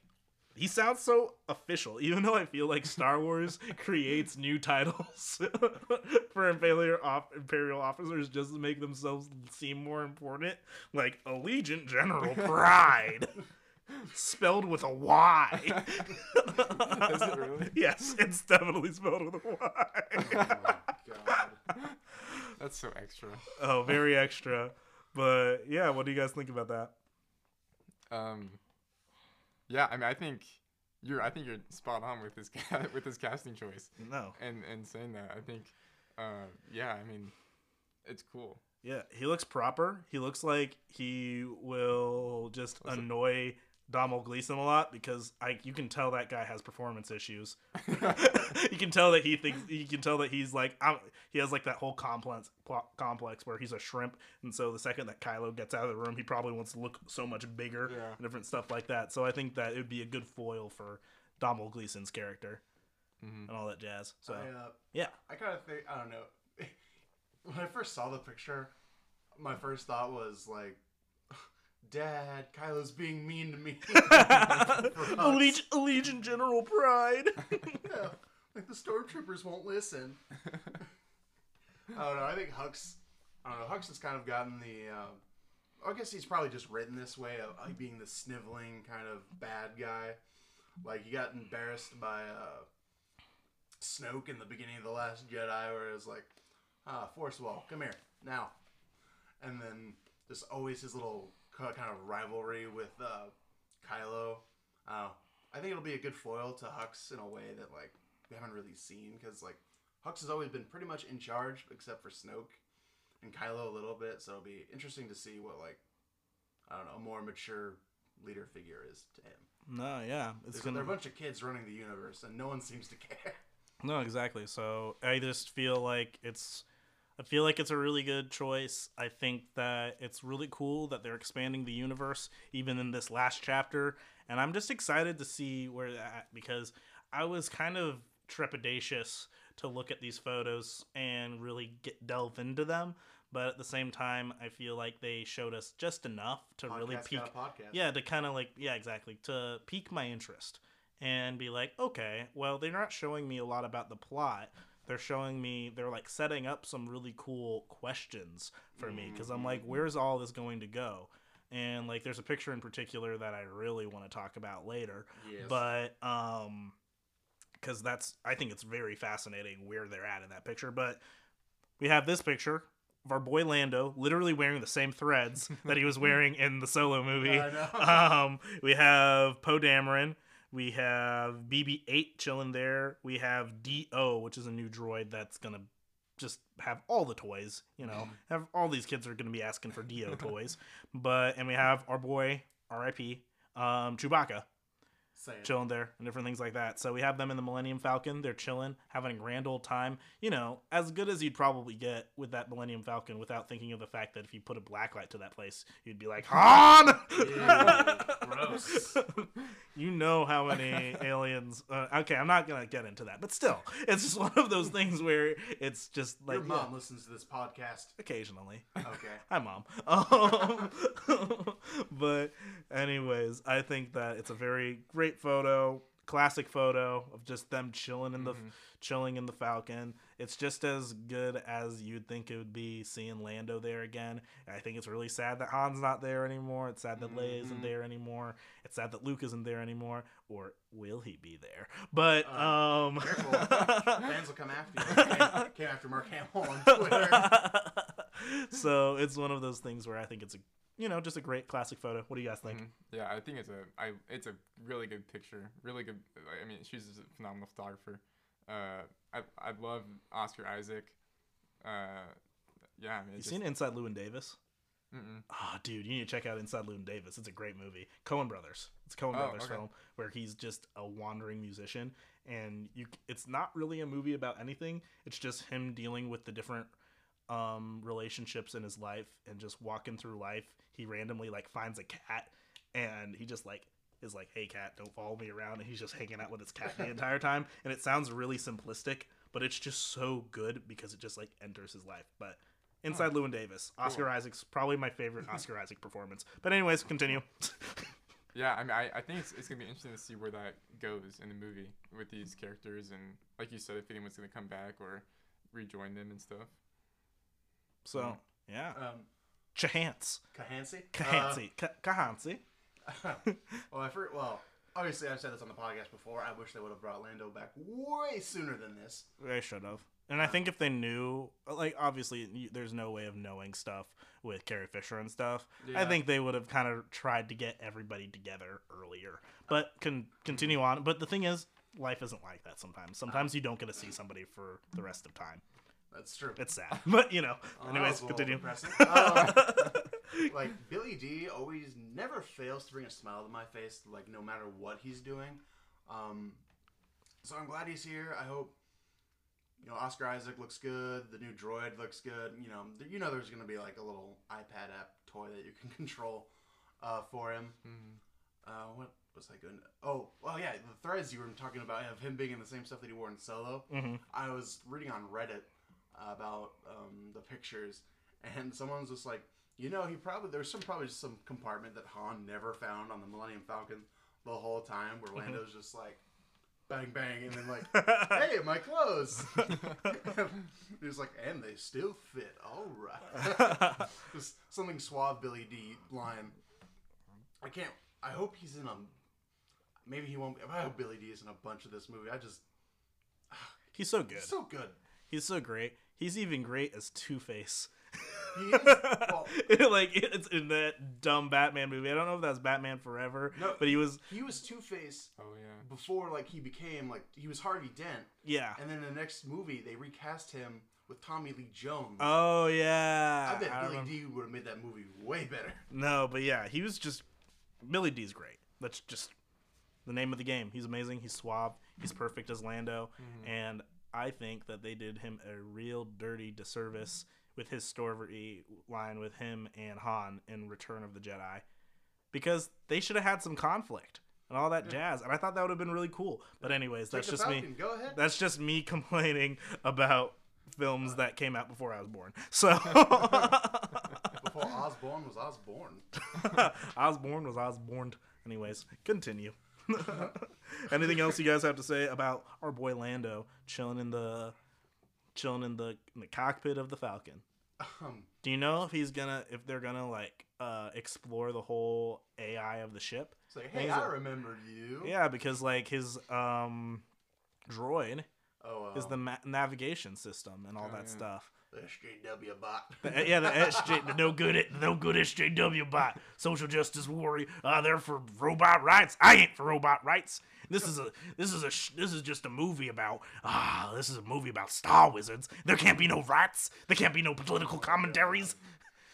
he sounds so official, even though I feel like Star Wars creates new titles for Imperial, off- Imperial officers just to make themselves seem more important. Like Allegiant General Pryde, spelled with a Y. Is it really? Yes, it's definitely spelled with a Y. Oh my god. That's so extra. oh, very extra. But yeah, what do you guys think about that? Um, yeah, I mean, I think you're, I think you're spot on with this, with this casting choice, No. and and saying that, I think, uh, yeah, I mean, it's cool. Yeah, he looks proper. He looks like he will just Listen. annoy Domhnall Gleeson a lot because I you can tell that guy has performance issues. you can tell that he thinks you can tell that he's like I'm, he has like that whole complex complex where he's a shrimp, and so the second that Kylo gets out of the room, he probably wants to look so much bigger Yeah. and different stuff like that. So I think that it would be a good foil for Domhnall Gleeson's character Mhm. and all that jazz. So I, uh, yeah, I kind of think I don't know. when I first saw the picture, my first thought was like, "Dad, Kylo's being mean to me." Allegiant, Allegiant General Pryde. Yeah. Like the stormtroopers won't listen. I don't know. I think Hux. I don't know. Hux has kind of gotten the. Uh, I guess he's probably just written this way of like, being the sniveling kind of bad guy. Like he got embarrassed by uh, Snoke in the beginning of the Last Jedi, where it was like, "Ah, Force Wall, come here now," and then just always his little kind of rivalry with uh, Kylo. Uh, I think it'll be a good foil to Hux in a way that like we haven't really seen because like Hux has always been pretty much in charge except for Snoke and Kylo a little bit. So it'll be interesting to see what like I don't know a more mature leader figure is to him. No, yeah, it's There's, gonna. There are a bunch of kids running the universe and no one seems to care. No, exactly. So I just feel like it's I feel like it's a really good choice. I think that it's really cool that they're expanding the universe even in this last chapter, and I'm just excited to see where that because I was kind of trepidatious to look at these photos and really get delve into them, but at the same time, I feel like they showed us just enough to really Podcast pique got podcast. yeah, to kind of like yeah, exactly to pique my interest and be like, okay, well, they're not showing me a lot about the plot. They're showing me they're like setting up some really cool questions for me because I'm like, where's all this going to go? And like, there's a picture in particular that I really want to talk about later, Yes. but um, because that's I think it's very fascinating where they're at in that picture. But we have this picture of our boy Lando, literally wearing the same threads that he was wearing in the Solo movie. Um, we have Poe Dameron. We have BB-8 chilling there. We have D-O, which is a new droid that's gonna just have all the toys. You know, have all these kids are gonna be asking for D-O toys. But and we have our boy R.I.P. Um, Chewbacca It. chilling there and different things like that. So we have them in the Millennium Falcon. They're chilling, having a grand old time. You know, as good as you'd probably get with that Millennium Falcon without thinking of the fact that if you put a blacklight to that place, you'd be like, Han! Gross. you know how many aliens. Uh, okay, I'm not going to get into that, but still, it's just one of those things where it's just like. Your mom yeah, listens to this podcast. occasionally. Okay. Hi, mom. Um, but, anyways, I think that it's a very great photo, classic photo of just them chilling in the chilling in the Falcon. It's just as good as you'd think it would be seeing Lando there again. And I think it's really sad that Han's not there anymore. It's sad that Leia isn't there anymore. It's sad that Luke isn't there anymore. Or will he be there? But Uh, um, Careful. Fans will come after you. Came, came after Mark Hamill on Twitter. so it's one of those things where I think it's a you know just a great classic photo. What do you guys think? Mhm. Yeah, I think it's a I it's a really good picture. Really good. I mean, she's a phenomenal photographer. Uh, I I love Oscar Isaac. Uh, yeah, I mean, You it's seen Inside Llewyn Davis? Mm-mm. Ah, dude, you need to check out Inside Llewyn Davis. It's a great movie. Coen Brothers. It's a Coen Oh, Brothers okay. film where he's just a wandering musician, and you. It's not really a movie about anything. It's just him dealing with the different um, relationships in his life and just walking through life. He randomly like finds a cat, and he just like is like, "Hey, cat, don't follow me around," and he's just hanging out with his cat the entire time. And it sounds really simplistic, but it's just so good because it just like enters his life. But Inside Llewyn Davis, Oscar Isaac's probably my favorite Oscar Isaac performance. But anyways, continue. Yeah, I mean, I, I think it's, it's gonna be interesting to see where that goes in the movie with these characters and, like you said, if anyone's gonna come back or rejoin them and stuff. So yeah, Um, Chahance, Kahansi? Kahansi, Ka- Kahansi. Uh, well, I for, well, obviously I've said this on the podcast before. I wish they would have brought Lando back way sooner than this. They should have. And I think if they knew, like, obviously, there's no way of knowing stuff with Carrie Fisher and stuff. I think they would have kind of tried to get everybody together earlier. But can continue on. But the thing is, life isn't like that sometimes. Sometimes you don't get to see somebody for the rest of time. That's true. It's sad. But, you know, Oh, anyways, was continue. depressing. Um, like Billy Dee always never fails to bring a smile to my face, like no matter what he's doing. Um, so I'm glad he's here. I hope you know Oscar Isaac looks good. The new droid looks good. You know, you know there's gonna be like a little iPad app toy that you can control uh, for him. Mm-hmm. Uh, what was I going? to... Oh, well, yeah, the threads you were talking about of him being in the same stuff that he wore in Solo. hmm I was reading on Reddit about um, the pictures, and someone's just like, you know, he probably there's some probably just some compartment that Han never found on the Millennium Falcon the whole time, where Lando's just like bang bang, and then like, hey, my clothes. he was like, and they still fit. All right. Just something suave Billy Dee line. I can't. I hope he's in a. Maybe he won't. Be, I hope Billy Dee is in a bunch of this movie. I just He's so good. he's so good. He's so great. He's even great as Two Face. Well, like it's in that dumb Batman movie. I don't know if that's Batman Forever, No. but he was he was Two Face Oh yeah. before like he became like he was Harvey Dent, yeah. and then in the next movie they recast him with Tommy Lee Jones. Oh yeah. I bet I Billy remember- D would have made that movie way better. No, but yeah, he was just Billy Dee's great. That's just the name of the game. He's amazing. He's suave. He's perfect as Lando, mm-hmm. and I think that they did him a real dirty disservice with his story line with him and Han in Return of the Jedi, because they should have had some conflict and all that jazz, and I thought that would have been really cool. But anyways, that's Take just me. Go ahead. That's just me complaining about films that came out before I was born. So Before Osborne was Osborne. Osborne was Osborne. Anyways, continue. Anything else you guys have to say about our boy Lando chilling in the chilling in the in the cockpit of the Falcon? Um, Do you know if he's gonna if they're gonna like uh explore the whole AI of the ship? say, hey, Things I that- remembered you. Yeah, because like his um droid Oh, is the ma- navigation system and all Oh, that yeah. stuff. SJW bot. The- yeah, the SJ, the no good, no good SJW bot, social justice warrior. Uh, they're for robot rights. I ain't for robot rights. This is a, this is a, this is just a movie about. Ah, this is a movie about Star Wizards. There can't be no rights. There can't be no political commentaries.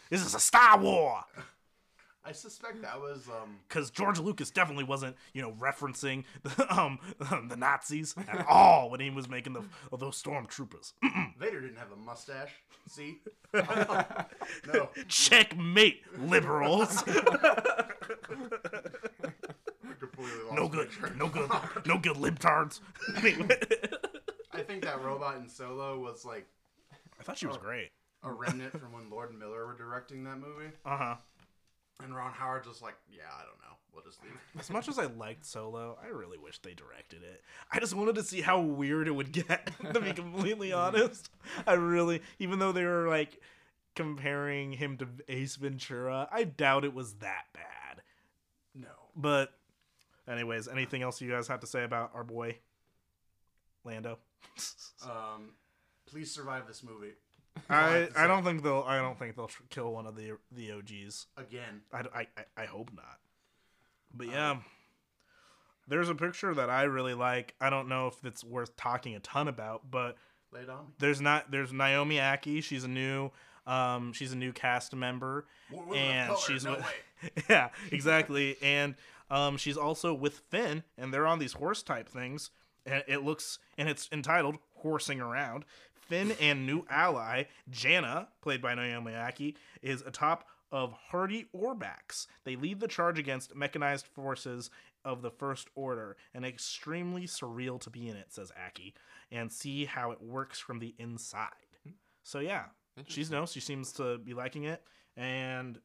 This is a Star War. I suspect that was um. Because George Lucas definitely wasn't, you know, referencing the, um, the Nazis at all when he was making the of those stormtroopers. Vader didn't have a mustache. See? no. Checkmate, liberals. I completely lost No good, no good, no good libtards. I think that robot in Solo was like I thought she was great. a remnant from when Lord Miller were directing that movie. Uh huh. And Ron Howard just like, yeah, I don't know. We'll just leave. As much as I liked Solo, I really wish they directed it. I just wanted to see how weird it would get. To be completely honest, I really, even though they were like comparing him to Ace Ventura, I doubt it was that bad. No. But, anyways, anything else you guys have to say about our boy Lando? Um, please survive this movie. I I don't think they'll I don't think they'll tr- kill one of the the OGs. Again. I, I, I- I hope not. But yeah, there's a picture that I really like. I don't know if it's worth talking a ton about, but Lay it on me. there's not there's Naomi Ackie. She's a new um she's a new cast member, and she's no with- yeah exactly, and um she's also with Finn, and they're on these horse type things, and it looks and it's entitled "Horsing Around." Finn and new ally Jannah, played by Naomi Ackie, is atop of hardy Orbaks. They lead the charge against mechanized forces of the First Order, and extremely surreal to be in it, says Ackie, and see how it works from the inside. So yeah, she's no, she seems to be liking it, and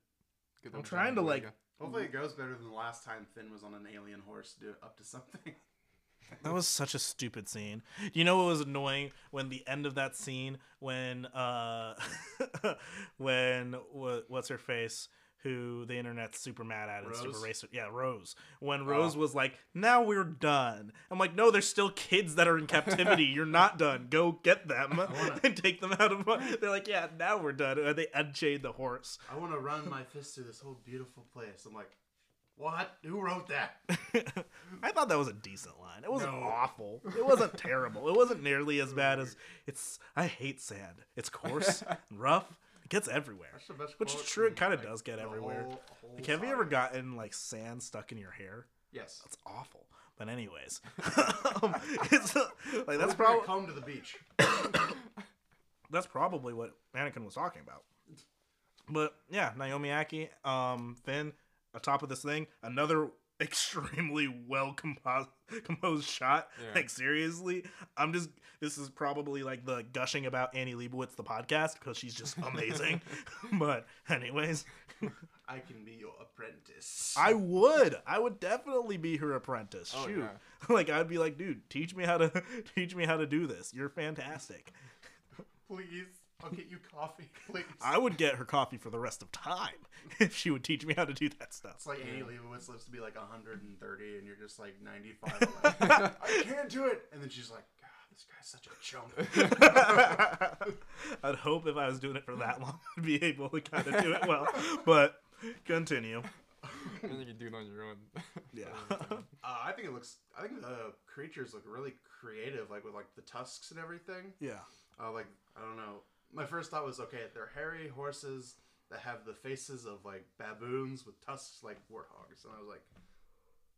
Good I'm trying to, like, Hopefully it goes better than the last time Finn was on an alien horse do up to something. That was such a stupid scene. You know what was annoying when the end of that scene when uh when wha- what's her face who the internet's super mad at and super racist. Yeah, Rose. When Rose was like, "Now we're done." I'm like, "No, there's still kids that are in captivity. You're not done. Go get them wanna- and take them out of." They're like, "Yeah, now we're done." And they unchained the horse. I want to run my fist through this whole beautiful place. I'm like, what? Who wrote that? I thought that was a decent line. It wasn't No. awful. It wasn't terrible. It wasn't nearly as bad as it's. I hate sand. It's coarse and rough. It gets everywhere. That's the best Which is true, it kinda like, does get everywhere. whole- whole Like, have you ever gotten like sand stuck in your hair? Yes. That's awful. But anyways, um, it's, uh, like that's probably come to the beach. that's probably what Anakin was talking about. But yeah, Naomi Ackie, um, Finn, atop of this thing, another extremely well composed composed shot. Yeah. Like seriously, I'm just this is probably like the gushing about Annie Leibovitz the podcast because she's just amazing. but anyways, I can be your apprentice. I would I would definitely be her apprentice. Oh, Shoot. yeah. Like I'd be like, dude, teach me how to teach me how to do this. You're fantastic. Please, I'll get you coffee, please. I would get her coffee for the rest of time if she would teach me how to do that stuff. It's like Annie Leibovitz lives to be like 130, and you're just like 95. Like, I can't do it, and then she's like, God, this guy's such a chump. I'd hope if I was doing it for that long, I'd be able to kind of do it well. But continue. and you can do it on your own. Yeah. Uh, I think it looks. I think the creatures look really creative, like with like the tusks and everything. yeah. Uh, like I don't know. My first thought was okay, they're hairy horses that have the faces of like baboons with tusks like warthogs, and I was like,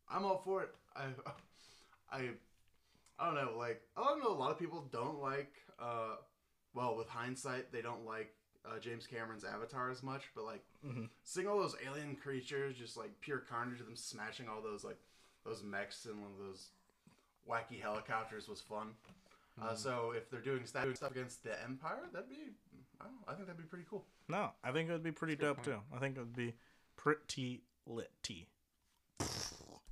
I'm all for it. I, I, I don't know. Like I don't know. A lot of people don't like. Uh, well, with hindsight, they don't like uh, James Cameron's Avatar as much, but like Mhm. seeing all those alien creatures, just like pure carnage of them smashing all those like those mechs and one of those wacky helicopters was fun. Uh, so if they're doing stuff, doing stuff against the Empire, that'd be, I, don't know, I think that'd be pretty cool. No, I think it would be pretty dope good too. I think it would be pretty lit tea.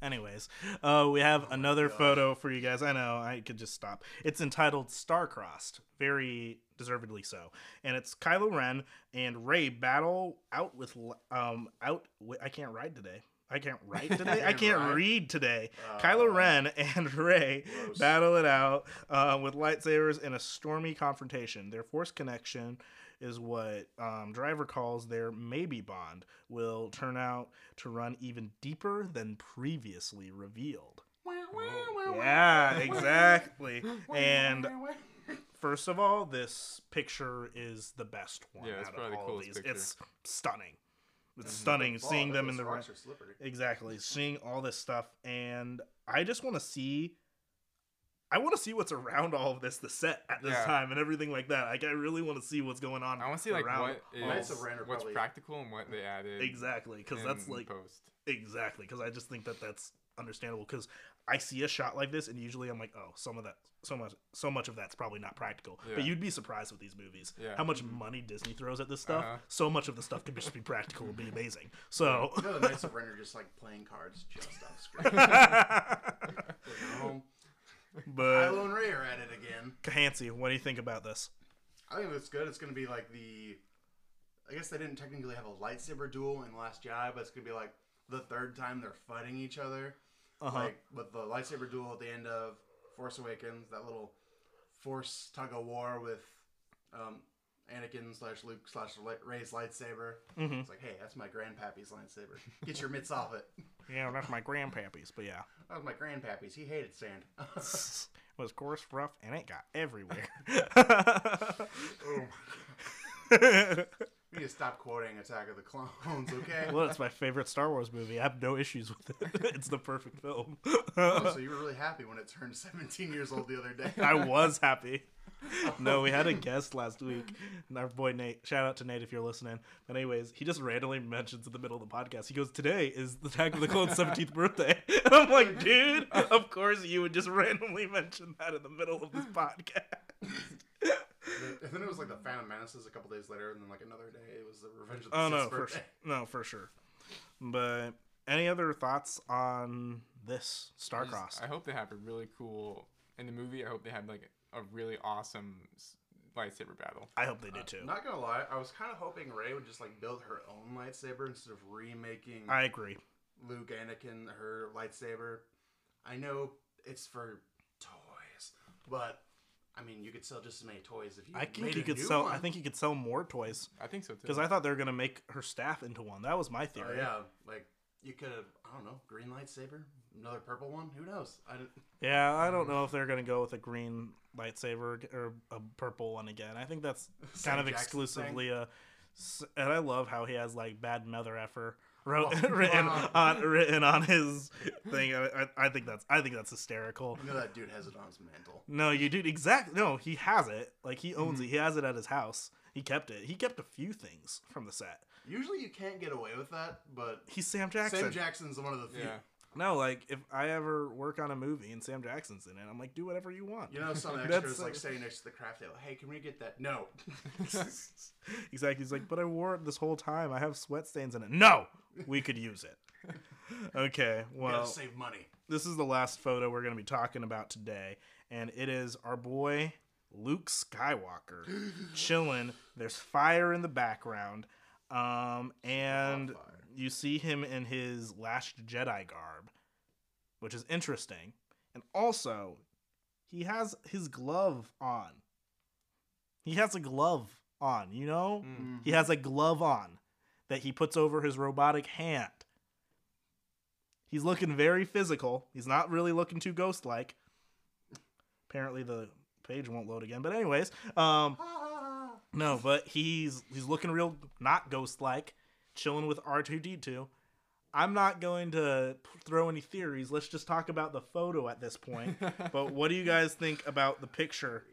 Anyways, uh, we have another gosh. photo for you guys. I know I could just stop. It's entitled "Star-Crossed," very deservedly so, and it's Kylo Ren and Rey battle out with um out. wi- I can't ride today. I can't write today. I Can't can't read today. Uh, Kylo Ren and Rey gross. battle it out uh, with lightsabers in a stormy confrontation. Their force connection is what um, Driver calls their maybe bond will turn out to run even deeper than previously revealed. Yeah, exactly. And first of all, this picture is the best one Yeah, it's out of probably the all of coolest these. picture. It's stunning. It's Mhm. stunning seeing them in the rocks right. are slippery. Exactly, seeing all this stuff, and I just want to see. I want to see what's around all of this, the set at this Yeah. time, and everything like that. Like, I really want to see what's going on. I want to see like what is Knights of Ren are what's probably- practical and what they added. exactly because that's like post. exactly because I just think that that's understandable because I see a shot like this and usually I'm like, oh, some of that, so much, so much of that's probably not practical. But you'd be surprised with these movies Yeah. how much money Disney throws at this stuff. Uh-huh. So much of the stuff could just be practical and be amazing. So. You know, the Knights of Ren are just like playing cards just on screen. no, but Kylo and Rey are at it again. Kahansi, what do you think about this? I think it's good. It's going to be like the. I guess they didn't technically have a lightsaber duel in Last Jedi, but it's going to be like the third time they're fighting each other. Uh-huh. Like with the lightsaber duel at the end of Force Awakens, that little Force tug of war with um, Anakin slash Luke slash Rey's lightsaber. Mhm. It's like, hey, that's my grandpappy's lightsaber. Get your mitts off it. Yeah, that's my grandpappy's, but yeah. That was my grandpappy's. He hated sand. It was coarse, rough, and it got everywhere. oh. We need to stop quoting Attack of the Clones, okay? well, it's my favorite Star Wars movie. I have no issues with it. It's the perfect film. Oh, so you were really happy when it turned 17 years old the other day. I was happy. No, we had a guest last week, and our boy Nate. Shout out to Nate if you're listening. But anyways, he just randomly mentions in the middle of the podcast. He goes, "Today is the Attack of the Clones' 17th birthday." And I'm like, dude, of course you would just randomly mention that in the middle of this podcast. And then it was like the Phantom Menaces a couple days later, and then like another day it was the Revenge of the Oh Sith's no, for birthday. su- no, for sure. But any other thoughts on this I just- Starcross? I hope they have a really cool in the movie. I hope they have like a really awesome lightsaber battle. I hope they do Uh, too. Not gonna lie, I was kind of hoping Rey would just like build her own lightsaber instead of remaking I agree. Luke Anakin her lightsaber. I know it's for toys, but I mean, you could sell just as many toys if you. I think made you a could sell. One. I think you could sell more toys I think so too. because I thought they were gonna make her staff into one. That was my Oh theory. yeah, like you could have. I don't know, green lightsaber, another purple one. Who knows? I didn't. Yeah, I don't know if they're gonna go with a green lightsaber ag- or a purple one again. I think that's Sam kind of Jackson exclusively a. s- And I love how he has like bad mother effer wrote, Oh. written on written on his thing. I, I, I think that's I think that's hysterical. You know that dude has it on his mantle. No, you do exactly. No, he has it. Like he owns Mm-hmm. it. He has it at his house. He kept it. He kept a few things from the set. Usually you can't get away with that, but He's Sam Jackson. Sam Jackson's one of the few. yeah, No, like if I ever work on a movie and Sam Jackson's in it, I'm like, do whatever you want. You know, some That's, extras like standing next to the craft table. Hey, can we get that? No. exactly. He's like, but I wore it this whole time. I have sweat stains in it. No, we could use it. Okay, well, save money. this is the last photo we're going to be talking about today, and it is our boy Luke Skywalker chilling. There's fire in the background, um, and you see him in his Last Jedi garb, which is interesting. And also, he has his glove on. He has a glove on, you know? Mm. He has a glove on that he puts over his robotic hand. He's looking very physical. He's not really looking too ghost like. Apparently the page won't load again. But anyways, um no, but he's he's looking real not ghost like, chilling with R2D2. I'm not going to throw any theories. Let's just talk about the photo at this point. but what do you guys think about the picture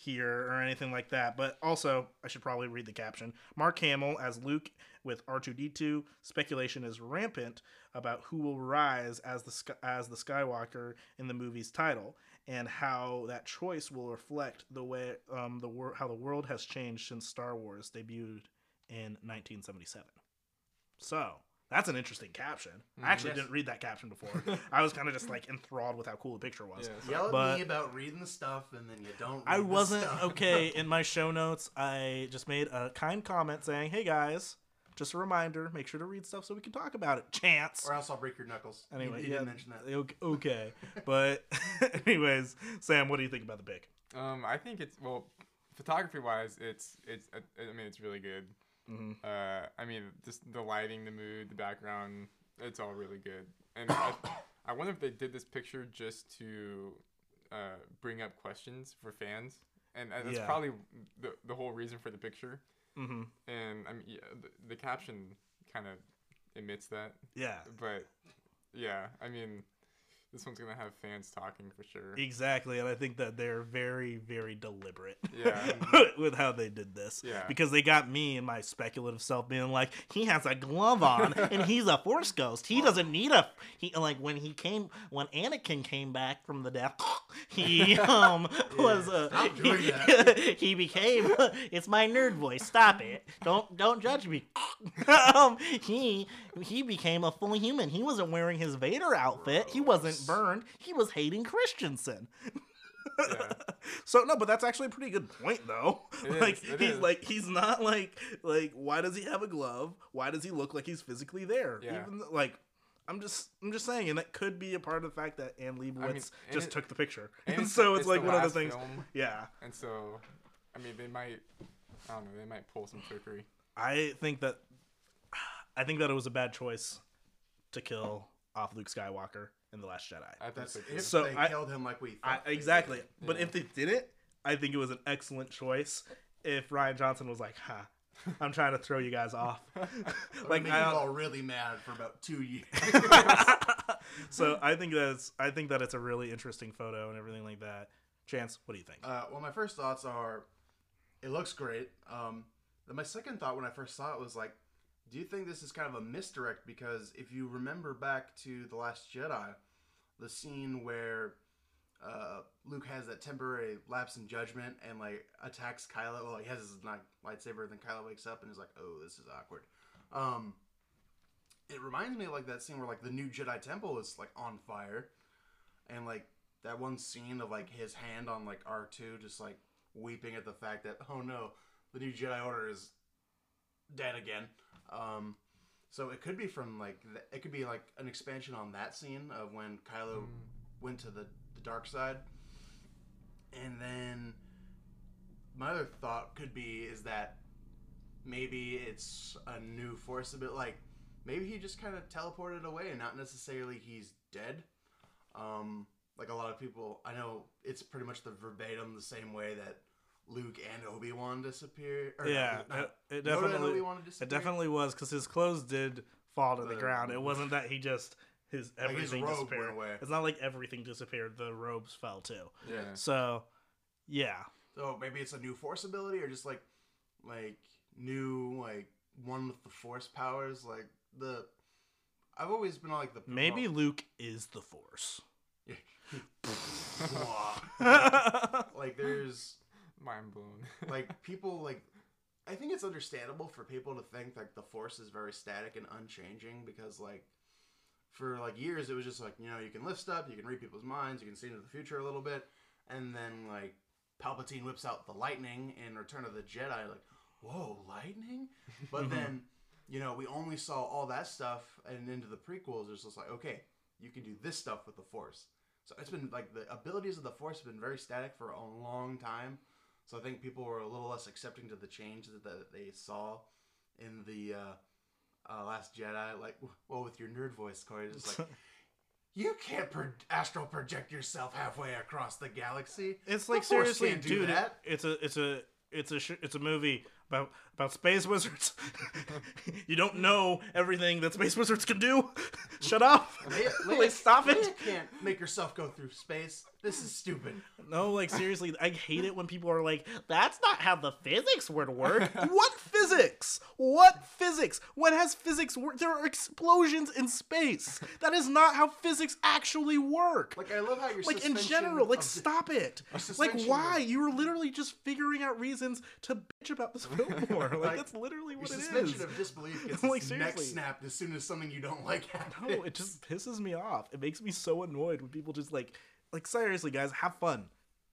here or anything like that? But also, I should probably read the caption. Mark Hamill as Luke with R2D2. Speculation is rampant about who will rise as the as the Skywalker in the movie's title and how that choice will reflect the way um the wor- how the world has changed since Star Wars debuted in 1977. So, that's an interesting caption. I actually Yes. didn't read that caption before. I was kind of just like enthralled with how cool the picture was. Yeah, Yell at But- me about reading the stuff, and then you don't. Read I wasn't stuff. okay in my show notes. I just made a kind comment saying, "Hey guys, just a reminder, make sure to read stuff so we can talk about it." Chance. or else I'll break your knuckles. Anyway, you, yeah, didn't mention that. ok- Okay, but anyways, Sam, what do you think about the pic? Um, I think it's well, photography wise, it's it's uh, I mean it's really good. Mhm. Uh, I mean just the lighting, the mood, the background, it's all really good. And I, I wonder if they did this picture just to uh, bring up questions for fans, and, and that's Yeah. probably the the whole reason for the picture. Mm-hmm. And I mean yeah, the, the caption kind of admits that, Yeah, but yeah, I mean this one's gonna have fans talking for sure. exactly, and I think that they're very, very deliberate. Yeah. with how they did this. Yeah. Because they got me and my speculative self being like, he has a glove on and he's a force ghost. He doesn't need a he like when he came when Anakin came back from the death, he um was uh Stop doing he, that. he became it's my nerd voice. Stop it. Don't don't judge me. um he he became a full human. He wasn't wearing his Vader outfit. He wasn't burned. He was Hayden Christensen. Yeah. So no, but that's actually a pretty good point though. It like is, he's is. like he's not like like why does he have a glove? Why does he look like he's physically there? Yeah. Even like I'm just I'm just saying, and that could be a part of the fact that Anne Leibovitz and just it- took the picture, and and so it's, it's like one of the things. film. Yeah, And so, I mean, they might, I don't know, they might pull some trickery. I think that I think that it was a bad choice to kill off Luke Skywalker in the Last Jedi. I think so if So they I- killed him like we I, thought. they exactly. did. But if they didn't, I think it was an excellent choice. If Rian Johnson was like, "Huh, I'm trying to throw you guys off," like like make I you all really mad for about two years. so I think that's I think that it's a really interesting photo and everything like that. Chance, what do you think? Uh, well, my first thoughts are, it looks great. Um, my second thought when I first saw it was like, do you think this is kind of a misdirect? Because if you remember back to the Last Jedi, the scene where uh, Luke has that temporary lapse in judgment and like attacks Kylo. Well, he has his lightsaber, then Kylo wakes up and is like, "Oh, this is awkward." Um, it reminds me of like that scene where like the new Jedi Temple is like on fire, and like that one scene of like his hand on like R two, just like weeping at the fact that oh no, the new Jedi Order is dead again. Um, so it could be from like th- it could be like an expansion on that scene of when Kylo went to the, the dark side, and then my other thought could be is that maybe it's a new force a bit like maybe he just kind of teleported away and not necessarily he's dead. Um like a lot of people i know it's pretty much the verbatim the same way that luke and obi-wan disappear or yeah, not- it, it definitely it definitely was because his clothes did fall to the The- ground. It wasn't that he just his Like, his everything robe went disappeared. away. It's not like everything disappeared. The robes fell too. Yeah. So, yeah, So maybe it's a new force ability or just like like new like one with the force powers like the I've always been like the Maybe Luke is the Force. like there's Mind blown. like people like I think it's understandable for people to think like the force is very static and unchanging because like for like years it was just like you know you can lift stuff, you can read people's minds, you can see into the future a little bit, and then like Palpatine whips out the lightning in Return of the Jedi, like whoa lightning, but then you know we only saw all that stuff and into the prequels it's just like okay you can do this stuff with the force. So it's been like the abilities of the force have been very static for a long time. So I think people were a little less accepting to the change that, that they saw in the uh, uh, Last Jedi. Like, well, with your nerd voice, Corey, just like you can't pro- astral project yourself halfway across the galaxy. It's like seriously, can't do dude. that. it's a it's a it's a sh- it's a movie about about space wizards. you don't know everything that space wizards can do. Shut up. Leia, like stop it! You can't make yourself go through space. This is stupid. No, like seriously, I hate it when people are like, "That's not how the physics would work." what physics? What physics? What has physics work? There are explosions in space. That is not how physics actually work. Like I love how you're like in general like stop it like why you were literally just figuring out reasons to bitch about this film more like, Like, that's literally what it suspension is of disbelief gets Like, neck snapped as soon as something you don't like happens. no it just pisses me off it makes me so annoyed when people just like like seriously guys have fun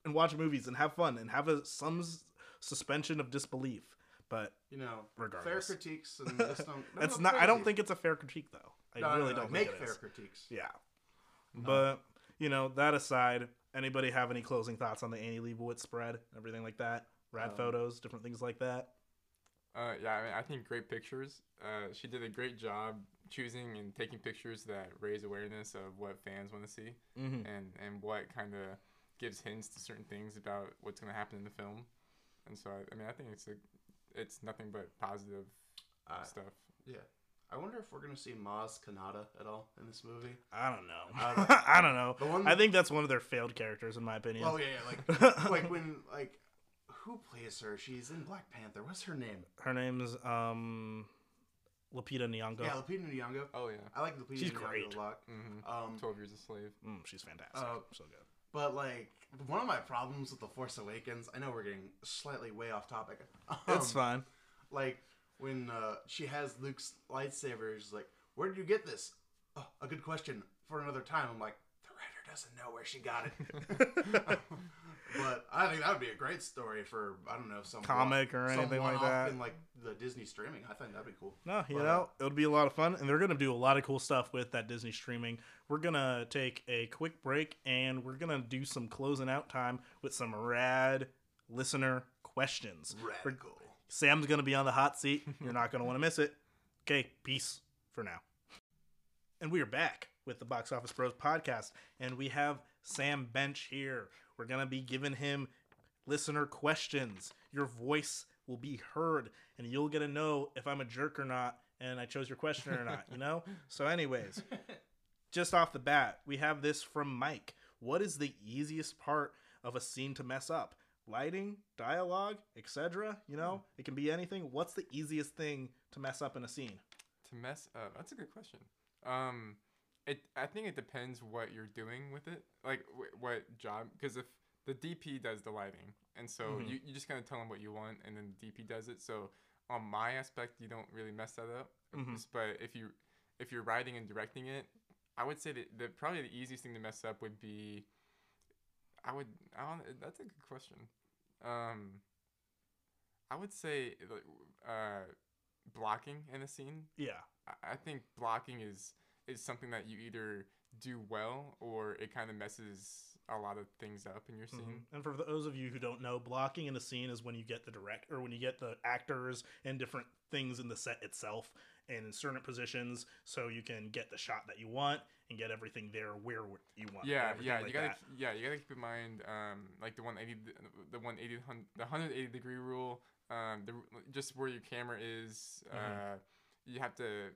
and watch movies and have fun and have a some s- suspension of disbelief but you know, Regardless. fair critiques and just don't. that's go not i don't think it's a fair critique though i No, no, really no, don't make fair is. critiques. yeah but you know that aside anybody have any closing thoughts on the annie leibovitz spread everything like that rad Um, photos different things like that Uh, yeah, I, mean, I think great pictures. Uh, she did a great job choosing and taking pictures that raise awareness of what fans want to see mm-hmm. and, and what kind of gives hints to certain things about what's going to happen in the film. And so, I, I mean, I think it's a, it's nothing but positive Uh, stuff. yeah. I wonder if we're gonna see Maz Kanata at all in this movie. I don't know. I don't- I don't know. The one- I think that's one of their failed characters, in my opinion. Oh yeah, yeah like like when like who plays her? She's in Black Panther. What's her name? Her name's um, Lupita Nyong'o. Yeah, Lupita Nyong'o. Oh, yeah. I like Lupita She's Nyong'o great. a lot. hmm Um, 12 Years a Slave. Mm, she's fantastic. Uh, so good. but like one of my problems with the Force Awakens, I know we're getting slightly way off topic. It's Um, fine. Like when uh, she has Luke's lightsaber, she's like, "Where did you get this?" Oh, a good question for another time. I'm like, the writer doesn't know where she got it. but I think that would be a great story for I don't know some Comic or some anything like that. in like the Disney streaming. I think that'd be cool. No, you But, know, it would be a lot of fun, and they're gonna do a lot of cool stuff with that Disney streaming. We're gonna take a quick break, and we're gonna do some closing out time with some rad listener questions. We're- Radical. Sam's gonna be on the hot seat. You're not gonna want to miss it. Okay, peace for now. And we are back with the Box Office Bros podcast, and we have Sam Bench here. We're gonna be giving him listener questions. Your voice will be heard, and you'll get to know if I'm a jerk or not, and I chose your question or not. You know. So, anyways, just off the bat, we have this from Mike. What is the easiest part of a scene to mess up? Lighting, dialogue, etc. You know, it can be anything. What's the easiest thing to mess up in a scene? To mess up, that's a good question. Um, it I think it depends what you're doing with it, like wh- what job. Because if the DP does the lighting, and so Mhm. you, you just kind of tell them what you want, and then the DP does it. So on my aspect, you don't really mess that up. Mhm. But if you if you're writing and directing it, I would say that the probably the easiest thing to mess up would be. I would. I don't, that's a good question. Um, I would say like, uh, blocking in a scene Yeah. I- I think blocking is is something that you either do well or it kind of messes a lot of things up in your scene. Mhm. And for those of you who don't know, blocking in a scene is when you get the direct or when you get the actors and different things in the set itself and in certain positions, so you can get the shot that you want and get everything there where you want. Yeah, yeah, like you gotta that. yeah, you gotta keep in mind um like the 180 the 180 the 180 degree rule, um the just where your camera is, Mhm. uh you have to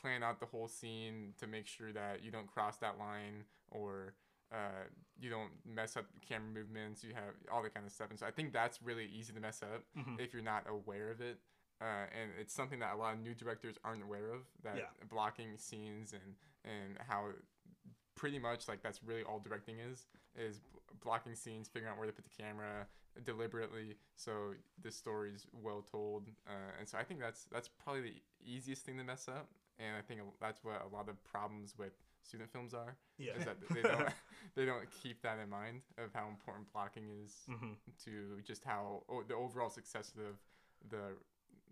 plan out the whole scene to make sure that you don't cross that line or uh, you don't mess up the camera movements. You have all that kind of stuff, and so I think that's really easy to mess up Mhm. if you're not aware of it. uh, and it's something that a lot of new directors aren't aware of. That Yeah. blocking scenes and and how pretty much like that's really all directing is is blocking scenes, figuring out where to put the camera deliberately so the story's well told. Uh, and so I think that's that's probably the easiest thing to mess up, and I think that's what a lot of problems with student films are Yeah. is that they don't they don't keep that in mind of how important blocking is hmm to just how oh, the overall success of the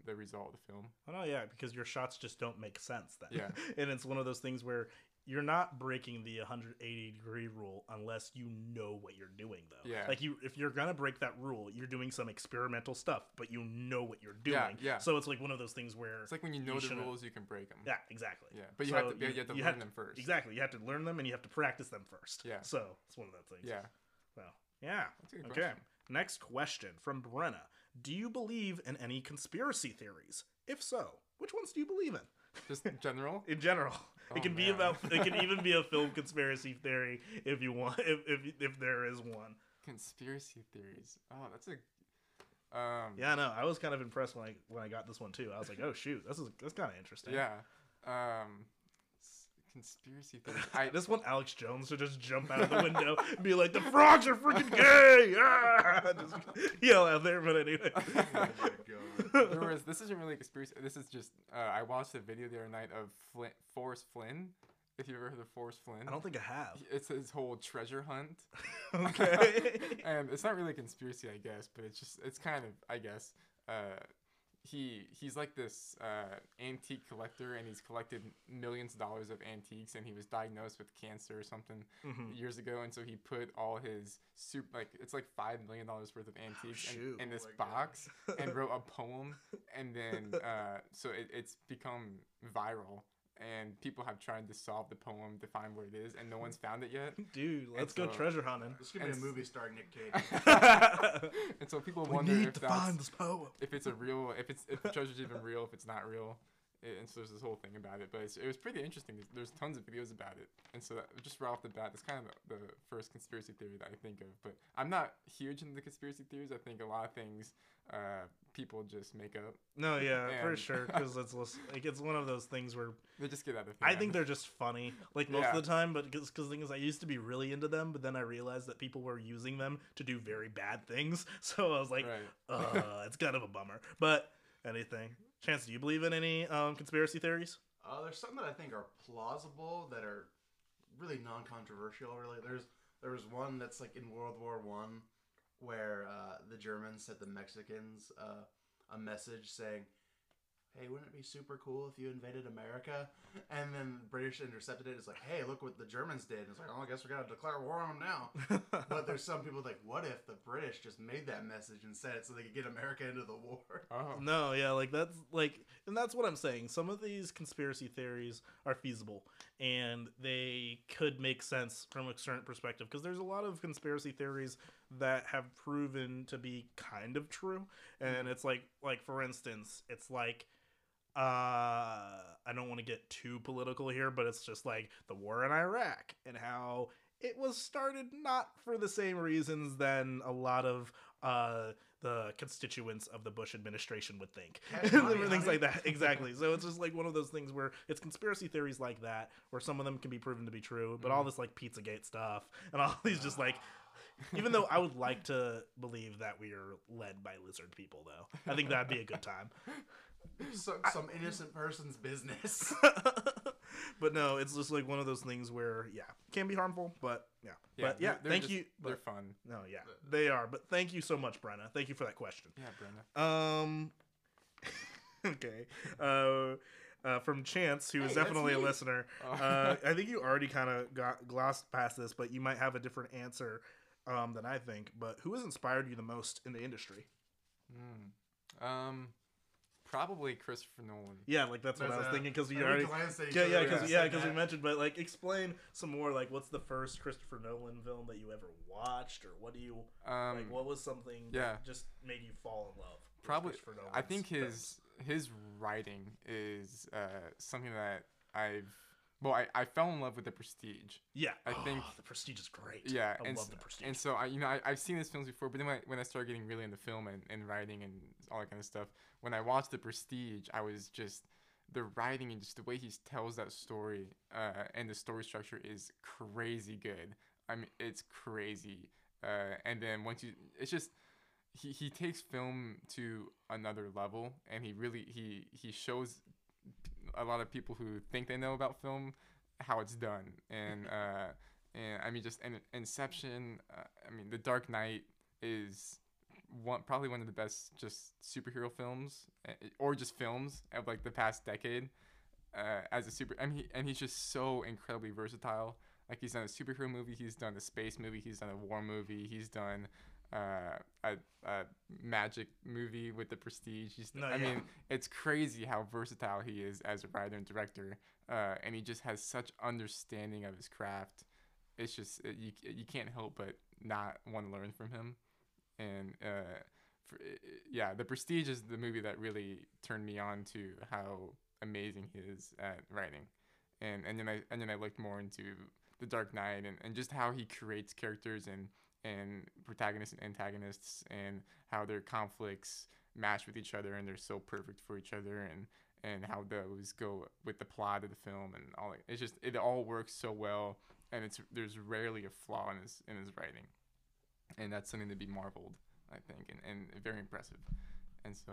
the result of the film. Oh no, yeah, because your shots just don't make sense then. Yeah. and it's one of those things where you're not breaking the 180 degree rule unless you know what you're doing though. Yeah. Like you if you're gonna break that rule, you're doing some experimental stuff, but you know what you're doing. Yeah, yeah. So it's like one of those things where It's like when you know You the rules, you can break them. Yeah, exactly. Yeah, but you So have to you, have to you learn have them first. Exactly. You have to learn them and you have to practice them first. Yeah. So it's one of those things. Yeah. So yeah. That's a good Okay. question. Next question from Brenna. Do you believe in any conspiracy theories? If so, which ones do you believe in? Just in general. in general. Oh, it can be about. It can even be a film conspiracy theory if you want. If if, if there is one. Conspiracy theories. Oh, that's a. Um, Yeah, no, I was kind of impressed when I when I got this one too. I was like, oh shoot, this is that's kind of interesting. Yeah. Um, conspiracy theories. I I just want Alex Jones to just jump out of the window and be like, the frogs are freaking gay. Ah! Just yell out there, but anyway. There was. This isn't really a conspiracy. This is just. Uh, I watched a video the other night of Flint, Forrest Flynn. If you ever heard of Forrest Flynn, I don't think I have. It's his whole treasure hunt. okay. and it's not really a conspiracy, I guess, but it's just it's kind of I guess. Uh, he he's like this uh, antique collector, and he's collected millions of dollars of antiques, and he was diagnosed with cancer or something Mhm. years ago, and so he put all his soup like it's like five million dollars worth of antiques shoot. in, in Oh this God. box, and wrote a poem, and then uh, so it, it's become viral. And people have tried to solve the poem to find where it is, and no one's found it yet. Dude, let's go treasure hunting. This could be a movie starring Nick Cage. and so people we wonder need if to that's find this poem. if it's a real if it's if the treasure's even real if it's not real A- and so there's this whole thing about it but it's, it was pretty interesting there's, tons of videos about it and so that, just right off the bat that's kind of the, the first conspiracy theory that i think of but i'm not huge into the conspiracy theories i think a lot of things uh, people just make up No, yeah, for sure, because it's like it's one of those things where they just get out of I think they're just funny, like most Yeah. of the time. But because the thing is, I used to be really into them, but then I realized that people were using them to do very bad things. So I was like, right uh, it's kind of a bummer. But anything, Chance, do you believe in any um, conspiracy theories? Uh, there's some that I think are plausible that are really non-controversial. Really, there's there was one that's like in World War One, where uh, the Germans sent the Mexicans uh, a message saying, "Hey, wouldn't it be super cool if you invaded America?" And then British intercepted it. It's like, "Hey, look what the Germans did." And it's like, "Oh, I guess we gotta declare war on them now." But there's some people like, "What if the British just made that message and said it so they could get America into the war?" oh No, yeah, like that's like, and that's what I'm saying. Some of these conspiracy theories are feasible, and they could make sense from a certain perspective. Because there's a lot of conspiracy theories that have proven to be kind of true, and it's like, like for instance, it's like, uh, I don't want to get too political here, but it's just like the war in Iraq and how it was started not for the same reasons than a lot of uh the constituents of the Bush administration would think. Money, Things like that. Exactly. so it's just like one of those things where it's conspiracy theories like that, where some of them can be proven to be true, but all this like Pizzagate stuff and all these just like even though I would like to believe that we are led by lizard people though. I think that'd be a good time. So, some innocent person's business. but no, it's just like one of those things where yeah, can be harmful, but yeah. but yeah, they're- they're thank just- you. they're But, fun no, yeah. They are, but thank you so much, Brenna. Thank you for that question. yeah Brenna Um. okay. Uh, uh, from Chance, who is Hey, that's definitely a listener. Oh. Uh, I think you already kind of got glossed past this, but you might have a different answer um, than I think. But who has inspired you the most in the industry? Hmm. um probably christopher nolan Yeah, like that's what I was a- thinking because you we already. glanced Yeah, yeah, because yeah, said because we mentioned, but like, explain some more. Like, what's the first Christopher Nolan film that you ever watched, or what do you um like? What was something yeah. that just made you fall in love? with probably Christopher i Nolan's think films? his his writing is uh something that i've well, I, I fell in love with the Prestige. Yeah, I think- the Prestige is great. Yeah, I and love the Prestige. And so I, you know, I, I've seen his films before, but then when I, when I started getting really into film and, and writing and all that kind of stuff, when I watched The Prestige, I was just the writing and just the way he tells that story uh, and the story structure is crazy good. I mean, it's crazy. Uh, and then once you, it's just he, he takes film to another level, and he really he he shows a lot of people who think they know about film how it's done. And uh and i mean just and inception uh, i mean the dark knight is one probably one of the best just superhero films uh, or just films of like the past decade uh, as a super I mean, he, and he's just so incredibly versatile. Like he's done a superhero movie he's done a space movie he's done a war movie he's done uh, a, a magic movie with the prestige. He's, No, i yeah. mean it's crazy how versatile he is as a writer and director uh, and he just has such understanding of his craft. It's just it, you, you can't help but not want to learn from him. And uh, for, yeah the prestige is the movie that really turned me on to how amazing he is at writing. And and then i and then i looked more into the dark knight and, and just how he creates characters and and protagonists and antagonists and how their conflicts match with each other and they're so perfect for each other and and how those go with the plot of the film and all. It's just it all works so well and it's there's rarely a flaw in his in his writing. And that's something to be marveled, I think, and, and very impressive. And so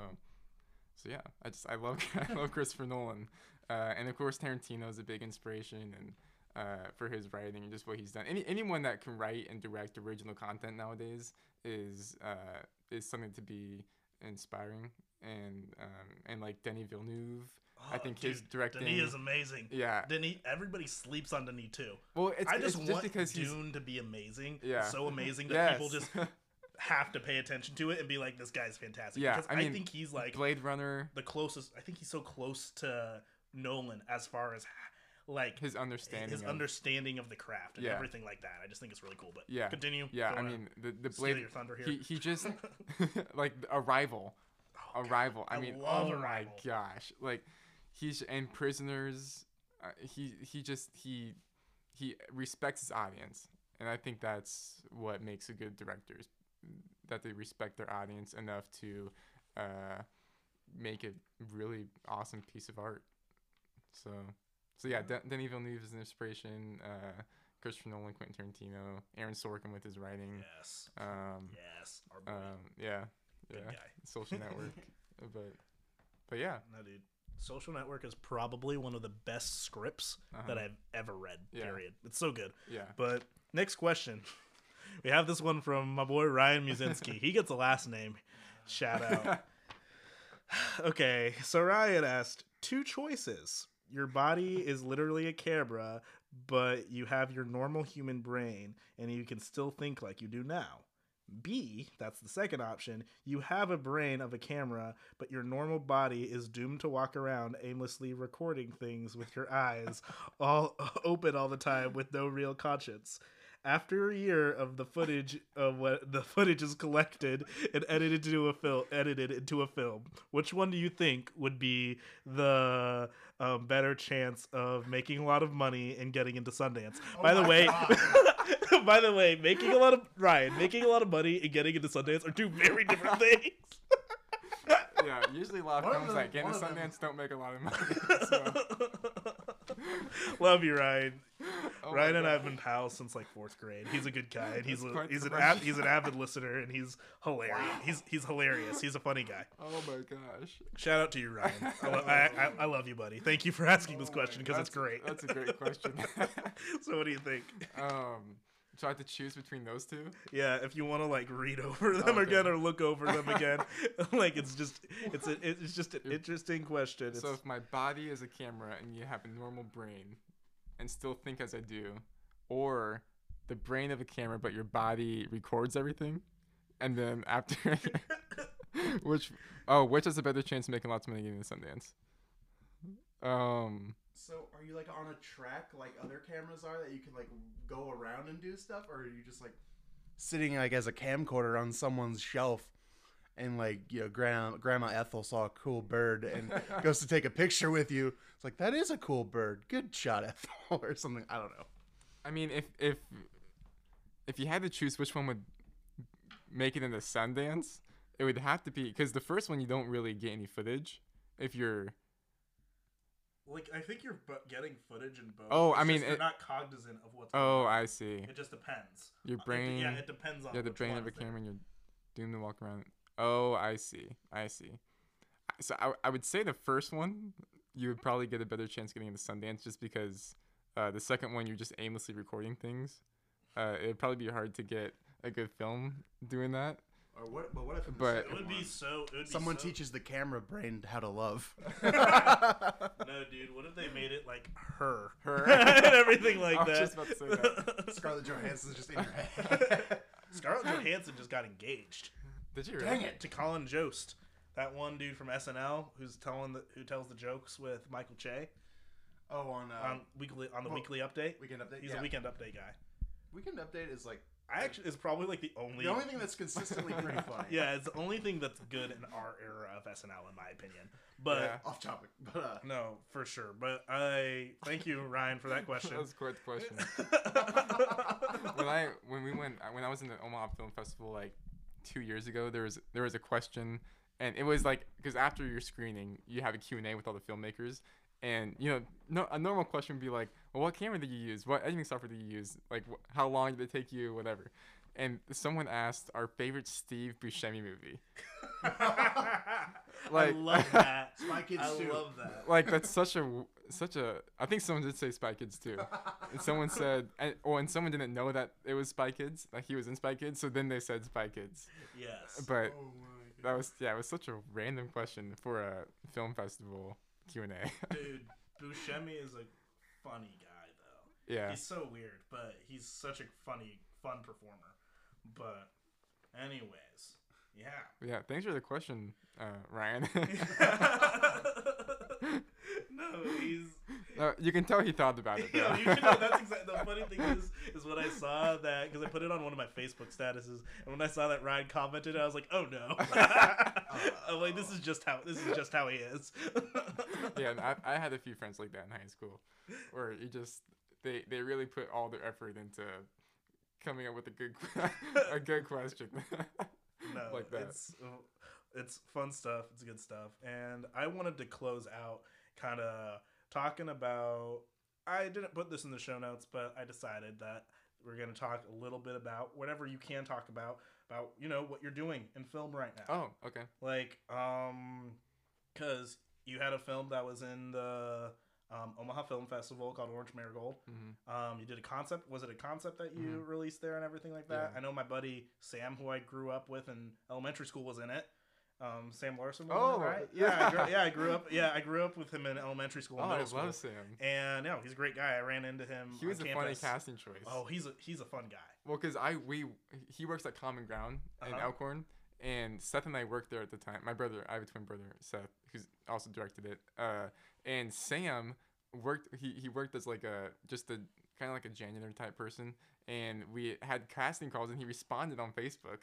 so yeah, I just I love I love Christopher Nolan. Uh, and of course Tarantino is a big inspiration and uh, for his writing and just what he's done. Any anyone that can write and direct original content nowadays is uh, is something to be inspiring. And um, and like Denis Villeneuve, I Oh, think his dude, directing. Denis is amazing. yeah. Denis, everybody sleeps on Denis too. Well, it's, I just it's want just because he's Dune to be amazing. Yeah. So amazing that people just have to pay attention to it and be like, this guy's fantastic. Yeah, Because I I, think he's like Blade Runner, the closest. I think he's so close to Nolan as far as like his understanding. his of, understanding of the craft and Yeah. everything like that. I just think it's really cool. But Yeah. continue. Yeah, I mean the the Blade. your thunder here. He he just like Arrival. Oh, God. Arrival. I, I mean, love oh Arrival. my gosh! Like he's and prisoners. Uh, he he just he he respects his audience, and I think that's what makes a good director. is That they respect their audience enough to uh, make a really awesome piece of art. So so yeah, Den- Denis Villeneuve is an inspiration. Uh, Christopher Nolan, Quentin Tarantino, Aaron Sorkin with his writing. Yes. Um, Yes. Our boy. um, yeah, yeah. Social Network, but but yeah, No, dude. Social Network is probably one of the best scripts that Uh-huh. I've ever read. Yeah. Period. It's so good. yeah. But next question. We have this one from my boy Ryan Musinski. he gets a last name. Shout out. okay, so Ryan asked two choices. Your body is literally a camera, but you have your normal human brain and you can still think like you do now. B, that's the second option. You have a brain of a camera, but your normal body is doomed to walk around aimlessly recording things with your eyes all open all the time with no real conscience. After a year of the footage of what the footage is collected and edited into a film, edited into a film, which one do you think would be the um, better chance of making a lot of money and getting into Sundance? by the way, by the way, making a lot of Ryan, making a lot of money and getting into Sundance are two very different things. yeah, usually a lot of films them- that get into of them- Sundance don't make a lot of money. So, Love you, Ryan. oh Ryan and I have been pals since like fourth grade. He's a good guy. And he's a, he's an he's an avid listener and he's hilarious. He's he's hilarious. He's a funny guy. Oh my gosh. Shout out to you, Ryan. I, lo- I, I, I love you, buddy. Thank you for asking this Oh question because it's great. That's a great question. so, what do you think? um, so I have to choose between those two. Yeah, if you want to like read over them Okay. again or look over them again, like it's just it's a, it's just an interesting question. It's, So if my body is a camera and you have a normal brain, and still think as I do, or the brain of a camera but your body records everything, and then after, which oh, which has a better chance of making lots of money getting to Sundance? Um, So are you like on a track like other cameras are that you can like go around and do stuff, or are you just like sitting like as a camcorder on someone's shelf and like you know grandma grandma ethel saw a cool bird and goes to take a picture with you? It's like that is a cool bird. Good shot ethel or something. I don't know. I mean, if if if you had to choose which one would make it into Sundance, it would have to be because the first one you don't really get any footage. If you're Like I think you're getting footage in both. Oh, It's I mean, just you're it- not cognizant of what's. oh, going on. I see. It just depends. Your Uh, it- brain, yeah, it depends on. yeah, the brain of a camera, and you're doomed to walk around. Oh, I see. I see. So I, I would say the first one you would probably get a better chance getting into Sundance just because uh, the second one you're just aimlessly recording things. Uh, it'd probably be hard to get a good film doing that. Or what but what if in the But- It would be one, so. It would be someone so- teaches the camera brain how to love No, dude. What if they made it like her, Her. and everything like I was that? just about to say that. scarlett johansson's just in your head Scarlett Johansson just got engaged Did you? Dang really? it. to Colin Jost, that one dude from SNL who's telling the who tells the jokes with Michael Che oh on uh, on weekly on the well, weekly update. weekend update He's yeah. a weekend update guy. weekend update is like I actually is probably like the only the only thing that's consistently pretty funny yeah, it's the only thing that's good in our era of SNL in my opinion. But Yeah. off topic but uh no, for sure. But I thank you, Ryan, for that question. That was quite the question. when I when we went when I was in the Omaha Film Festival like two years ago, there was there was a question, and it was like because after your screening, you have a Q and A with all the filmmakers, and you know no, a normal question would be like, well, what camera did you use? What editing software did you use? Like wh- how long did it take you? Whatever. And someone asked our favorite Steve Buscemi movie. I Like- love that. Spy Kids I 2. love that. like that's such a such a I think someone did say Spy Kids too. And someone said and oh and someone didn't know that it was Spy Kids, like he was in Spy Kids, so then they said Spy Kids. Yes. But oh that was yeah, it was such a random question for a film festival Q and A. Dude, Buscemi is a funny guy though. yeah. He's so weird, but he's such a funny, fun performer. But, anyways, yeah. Yeah, thanks for the question, uh, Ryan. no, he's. no, you can tell he thought about it. Yeah, you know. That's exactly the funny thing is, is when I saw that because I put it on one of my Facebook statuses, and when I saw that Ryan commented, I was like, "Oh no!" I'm like, "This is just how this is just how he is." yeah, and I, I had a few friends like that in high school, where you just they they really put all their effort into coming up with a good a good question. no, like that. It's uh, it's fun stuff. It's good stuff, and I wanted to close out kind of talking about. I didn't put this in the show notes, but I decided that we're going to talk a little bit about whatever you can talk about about you know what you're doing in film right now. oh, okay. Like, um, because you had a film that was in the um, Omaha Film Festival called Orange Marigold. hmm Um, you did a concept. Was it a concept that you released there and everything like that? Yeah. I know my buddy Sam, who I grew up with in elementary school, was in it. Um, Sam Larson. Oh, right? yeah. I grew, yeah. I grew up. Yeah, I grew up with him in elementary school. Oh, and I love. Sam. And no, he's a great guy. I ran into him. He was a funny casting choice. Oh, he's a he's a fun guy. Well, cause I we he works at Common Ground in Uh-huh. Elkhorn, and Seth and I worked there at the time. My brother, I have a twin brother, Seth, who's also directed it. Uh, and Sam worked. He he worked as like a just a kind of like a janitor type person, and we had casting calls, and he responded on Facebook,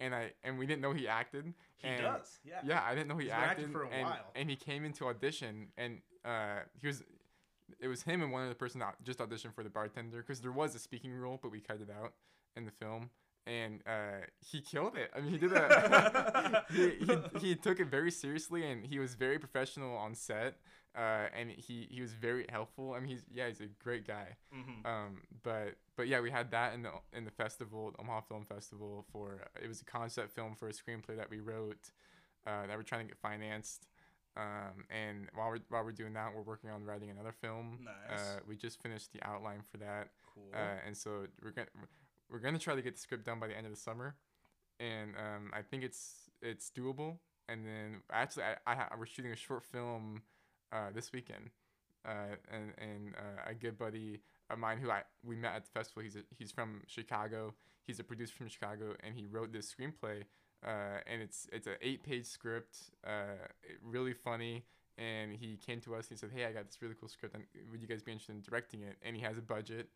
and I and we didn't know he acted. He and does. Yeah. Yeah, I didn't know he He's acted for a and, while. and he came into audition, and uh, he was. It was him and one other person that just auditioned for the bartender because there was a speaking role, but we cut it out in the film. And uh, he killed it. I mean, he did a. he, he, he took it very seriously, and he was very professional on set. Uh, and he, he was very helpful. I mean, he's yeah, he's a great guy. hmm Um, but but yeah, we had that in the in the festival, the Omaha Film Festival. For it was a concept film for a screenplay that we wrote, uh, that we're trying to get financed. Um, and while we're while we're doing that, we're working on writing another film. Nice. Uh, we just finished the outline for that, Cool. uh, and so we're gonna we're gonna try to get the script done by the end of the summer, and um, I think it's it's doable. And then actually, I, I ha- we're shooting a short film uh, this weekend, uh, and and uh, a good buddy of mine who I we met at the festival. He's a, he's from Chicago. He's a producer from Chicago, and he wrote this screenplay. Uh, and it's it's an eight page script, uh, really funny. And he came to us. He said, "Hey, I got this really cool script. And would you guys be interested in directing it?" And he has a budget.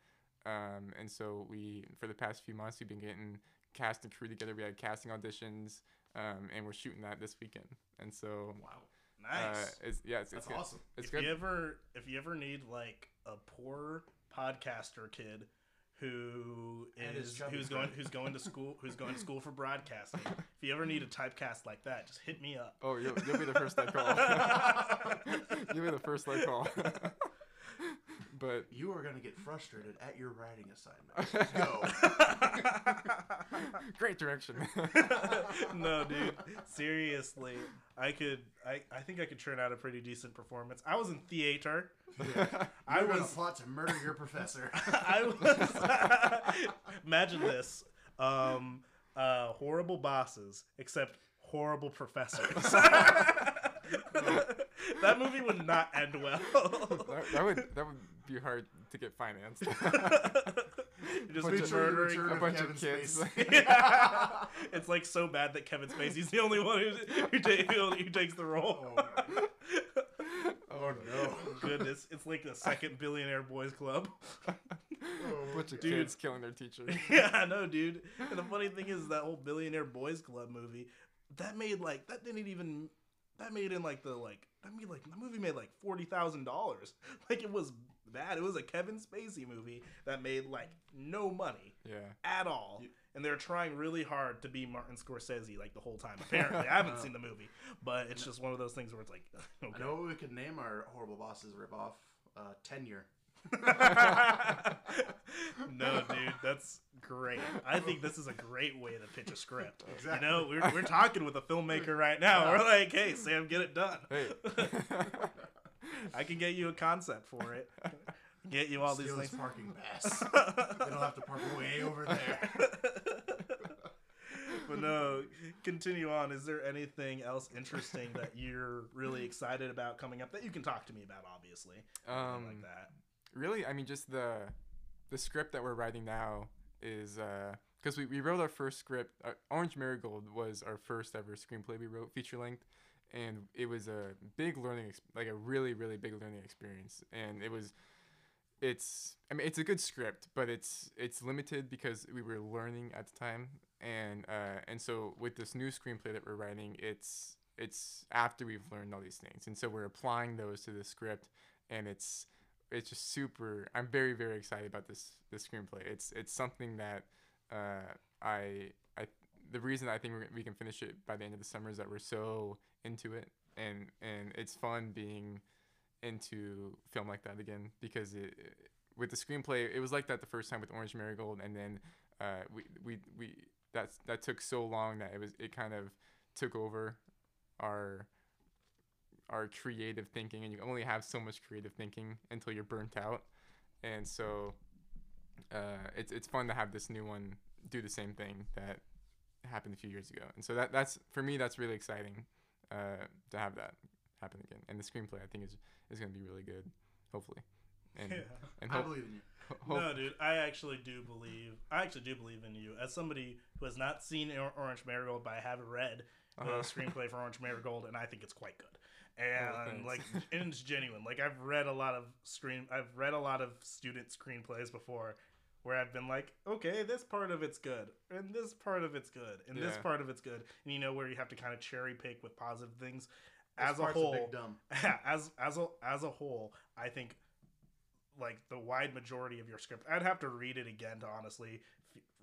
Um, and so we, for the past few months, we've been getting cast and crew together. We had casting auditions, um, and we're shooting that this weekend. And so, Wow. Uh, it's yeah, it's, That's it's good. awesome. It's if good. you ever if you ever need like a poor podcaster kid who And his is chubby who's going who's going to school who's going to school for broadcasting if you ever need a typecast like that just hit me up Oh, you'll, you'll be the first I call. you'll be the first I call. but You are going to get frustrated at your writing assignment. Go. great direction. no dude seriously i could I, I think i could turn out a pretty decent performance i was in theater i You're was plot to murder your professor. I was. Imagine this: um, uh, horrible bosses, except horrible professors. that movie would not end well. that, that would that would be hard to get financed. Just be of- murdering. a of bunch Kevin of kids. Yeah. It's like so bad that Kevin Spacey's the only one who who, ta- who takes the role. Oh, oh, no. Goodness, it's like the second billionaire boys club. bunch of Dude. kids killing their teacher. yeah, I know, dude. And the funny thing is that whole Billionaire Boys Club movie, that made like that didn't even that made in like the like I mean like the movie made like forty thousand dollars. Like it was bad. It was a Kevin Spacey movie that made like no money Yeah. at all. And they're trying really hard to be Martin Scorsese like the whole time. Apparently, I haven't seen the movie, but it's just one of those things where it's like, I know what we could name our horrible bosses ripoff. Uh, tenure. no, dude, that's great. I think this is a great way to pitch a script. Exactly. You know, we're, we're talking with a filmmaker right now. We're like, hey, Sam, get it done. Hey. I can get you a concept for it. Get you all these Steal his things. parking pass. they don't have to park way over there. but no, continue on. Is there anything else interesting that you're really excited about coming up that you can talk to me about? Obviously, um, like that. really, I mean, just the the script that we're writing now is because we, we wrote our first script. Uh, Orange Marigold was our first ever screenplay we wrote feature length, and it was a big learning, ex- like a really really big learning experience. And it was, it's I mean it's a good script, but it's it's limited because we were learning at the time, and uh, and so with this new screenplay that we're writing, it's it's after we've learned all these things, and so we're applying those to the script, and it's it's just super. I'm very very excited about this this screenplay. It's it's something that uh, I I the reason I think we can finish it by the end of the summer is that we're so into it, and and it's fun being into film like that again because it, with the screenplay it was like that the first time with Orange Marigold, and then uh, we we we that's that took so long that it was it kind of took over our our creative thinking and you only have so much creative thinking until you're burnt out and so uh, it's, it's fun to have this new one do the same thing that happened a few years ago and so that that's for me that's really exciting uh, to have that happen again and the screenplay i think is is going to be really good hopefully and Yeah. and I believe in you. hope- No, dude, I actually do believe. I actually do believe in you. As somebody who has not seen Orange Marigold, but I have read the Uh-huh. screenplay for Orange Marigold, and I think it's quite good. And Oh, like, and it's genuine. Like, I've read a lot of screen. I've read a lot of student screenplays before, where I've been like, okay, this part of it's good, and this part of it's good, and this part of it's good, and you know where you have to kind of cherry pick with positive things. This As a part's whole, big dumb. as as a as a whole, I think like the wide majority of your script, I'd have to read it again to honestly f-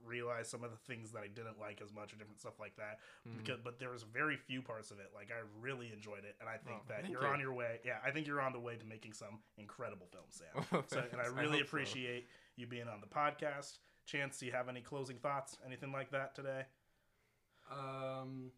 realize some of the things that I didn't like as much or different stuff like that. Mm. Because but there was very few parts of it like I really enjoyed it, and I think Oh, that you're you. on your way. Yeah, I think you're on the way to making some incredible films, Sam. So, and I thanks. I really so. appreciate you being on the podcast. Chance, do you have any closing thoughts? Anything like that today? Um,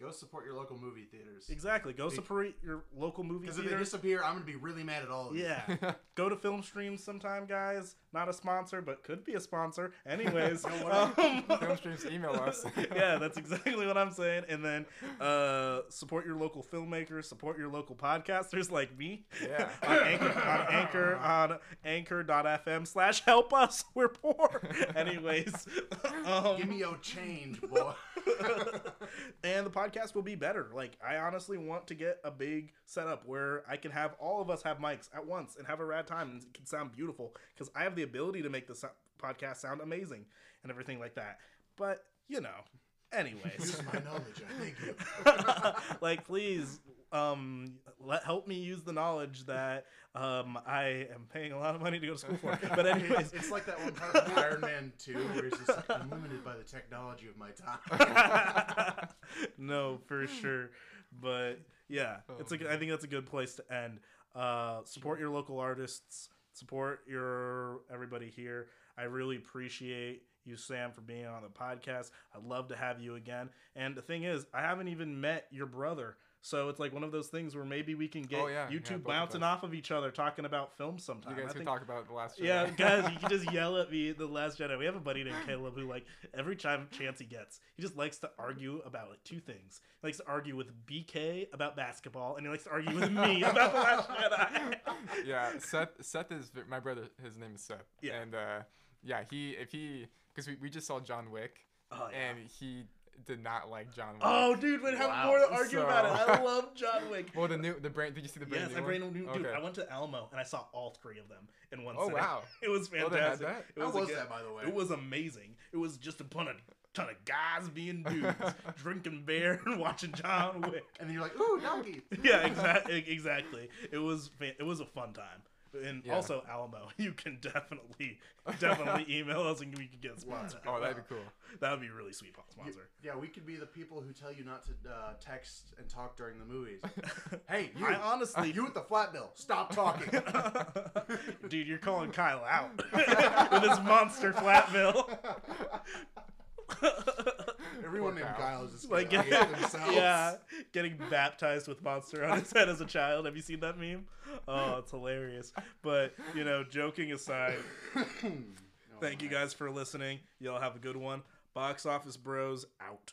go support your local movie theaters. Exactly. Go support your local movie theaters. Because if they disappear, I'm gonna be really mad at all of you. Yeah. Go to film streams sometime, guys. Not a sponsor, but could be a sponsor. Anyways, No, what- um, Film streams, email us. yeah, that's exactly what I'm saying. And then uh, support your local filmmakers, support your local podcasters like me. Yeah. on Anchor, on Anchor, on Anchor.fm slash help us. We're poor. Anyways, um, Give me your change, boy. and the podcast will be better. Like I honestly want to get a big setup where I can have all of us have mics at once and have a rad time and it can sound beautiful because I have the ability to make the so- podcast sound amazing and everything like that. but you know, anyways. Use my knowledge. I thank you. like please um let help me use the knowledge that um i am paying a lot of money to go to school for. But anyways. It's like that one part of Iron Man 2 where he's just like, I'm limited by the technology of my time. no for sure. But yeah it's a, i think that's a good place to end. Uh support your local artists. Support your everybody here. I really appreciate you sam for being on the podcast. I'd love to have you again. And the thing is i haven't even met your brother so it's like one of those things where maybe we can get Oh, yeah, you yeah, bouncing off of each other talking about film sometime. You I guys can think- talk about the last. Jedi. Yeah, guys, you can just yell at me. The Last Jedi. We have a buddy named Caleb who, like, every time chance he gets, he just likes to argue about like two things. He likes to argue with BK about basketball, and he likes to argue with me about the Last Jedi. yeah, Seth. Seth is my brother. His name is Seth. Yeah. And uh, yeah, he if he because we, we just saw John Wick, Oh, yeah. and he did not like John Wick. Oh, dude, we'd have Wow. more to argue So- about it. I love John Wick. Well, the new the brand. Did you see the brand Yes, new I brand one? new dude. Okay. I went to Alamo and I saw all three of them in one. Oh, sitting. wow. It was Oh, they had fantastic. that? It How was, was that, by the way? It was amazing. It was just a ton of ton of guys being dudes, drinking beer and watching John Wick. And then you're like, ooh, donkey. yeah, exactly. Exactly. It was fan- it was a fun time. And Yeah. also Alamo, you can definitely definitely email us and we can get sponsored. Oh, that'd be cool. That would be a really sweet sponsor. Yeah, we could be the people who tell you not to uh, text and talk during the movies. hey, you, I honestly- you with the flat bill, stop talking. Dude, you're calling Kyle out with his monster flat bill. Everyone Poor named Kyle. Kyle is just like like getting, themselves. yeah, getting baptized with monster on his head as a child. Have you seen that meme? Oh, it's hilarious. But you know, joking aside, thank you oh, guys for listening. Y'all have a good one. Box office bros out.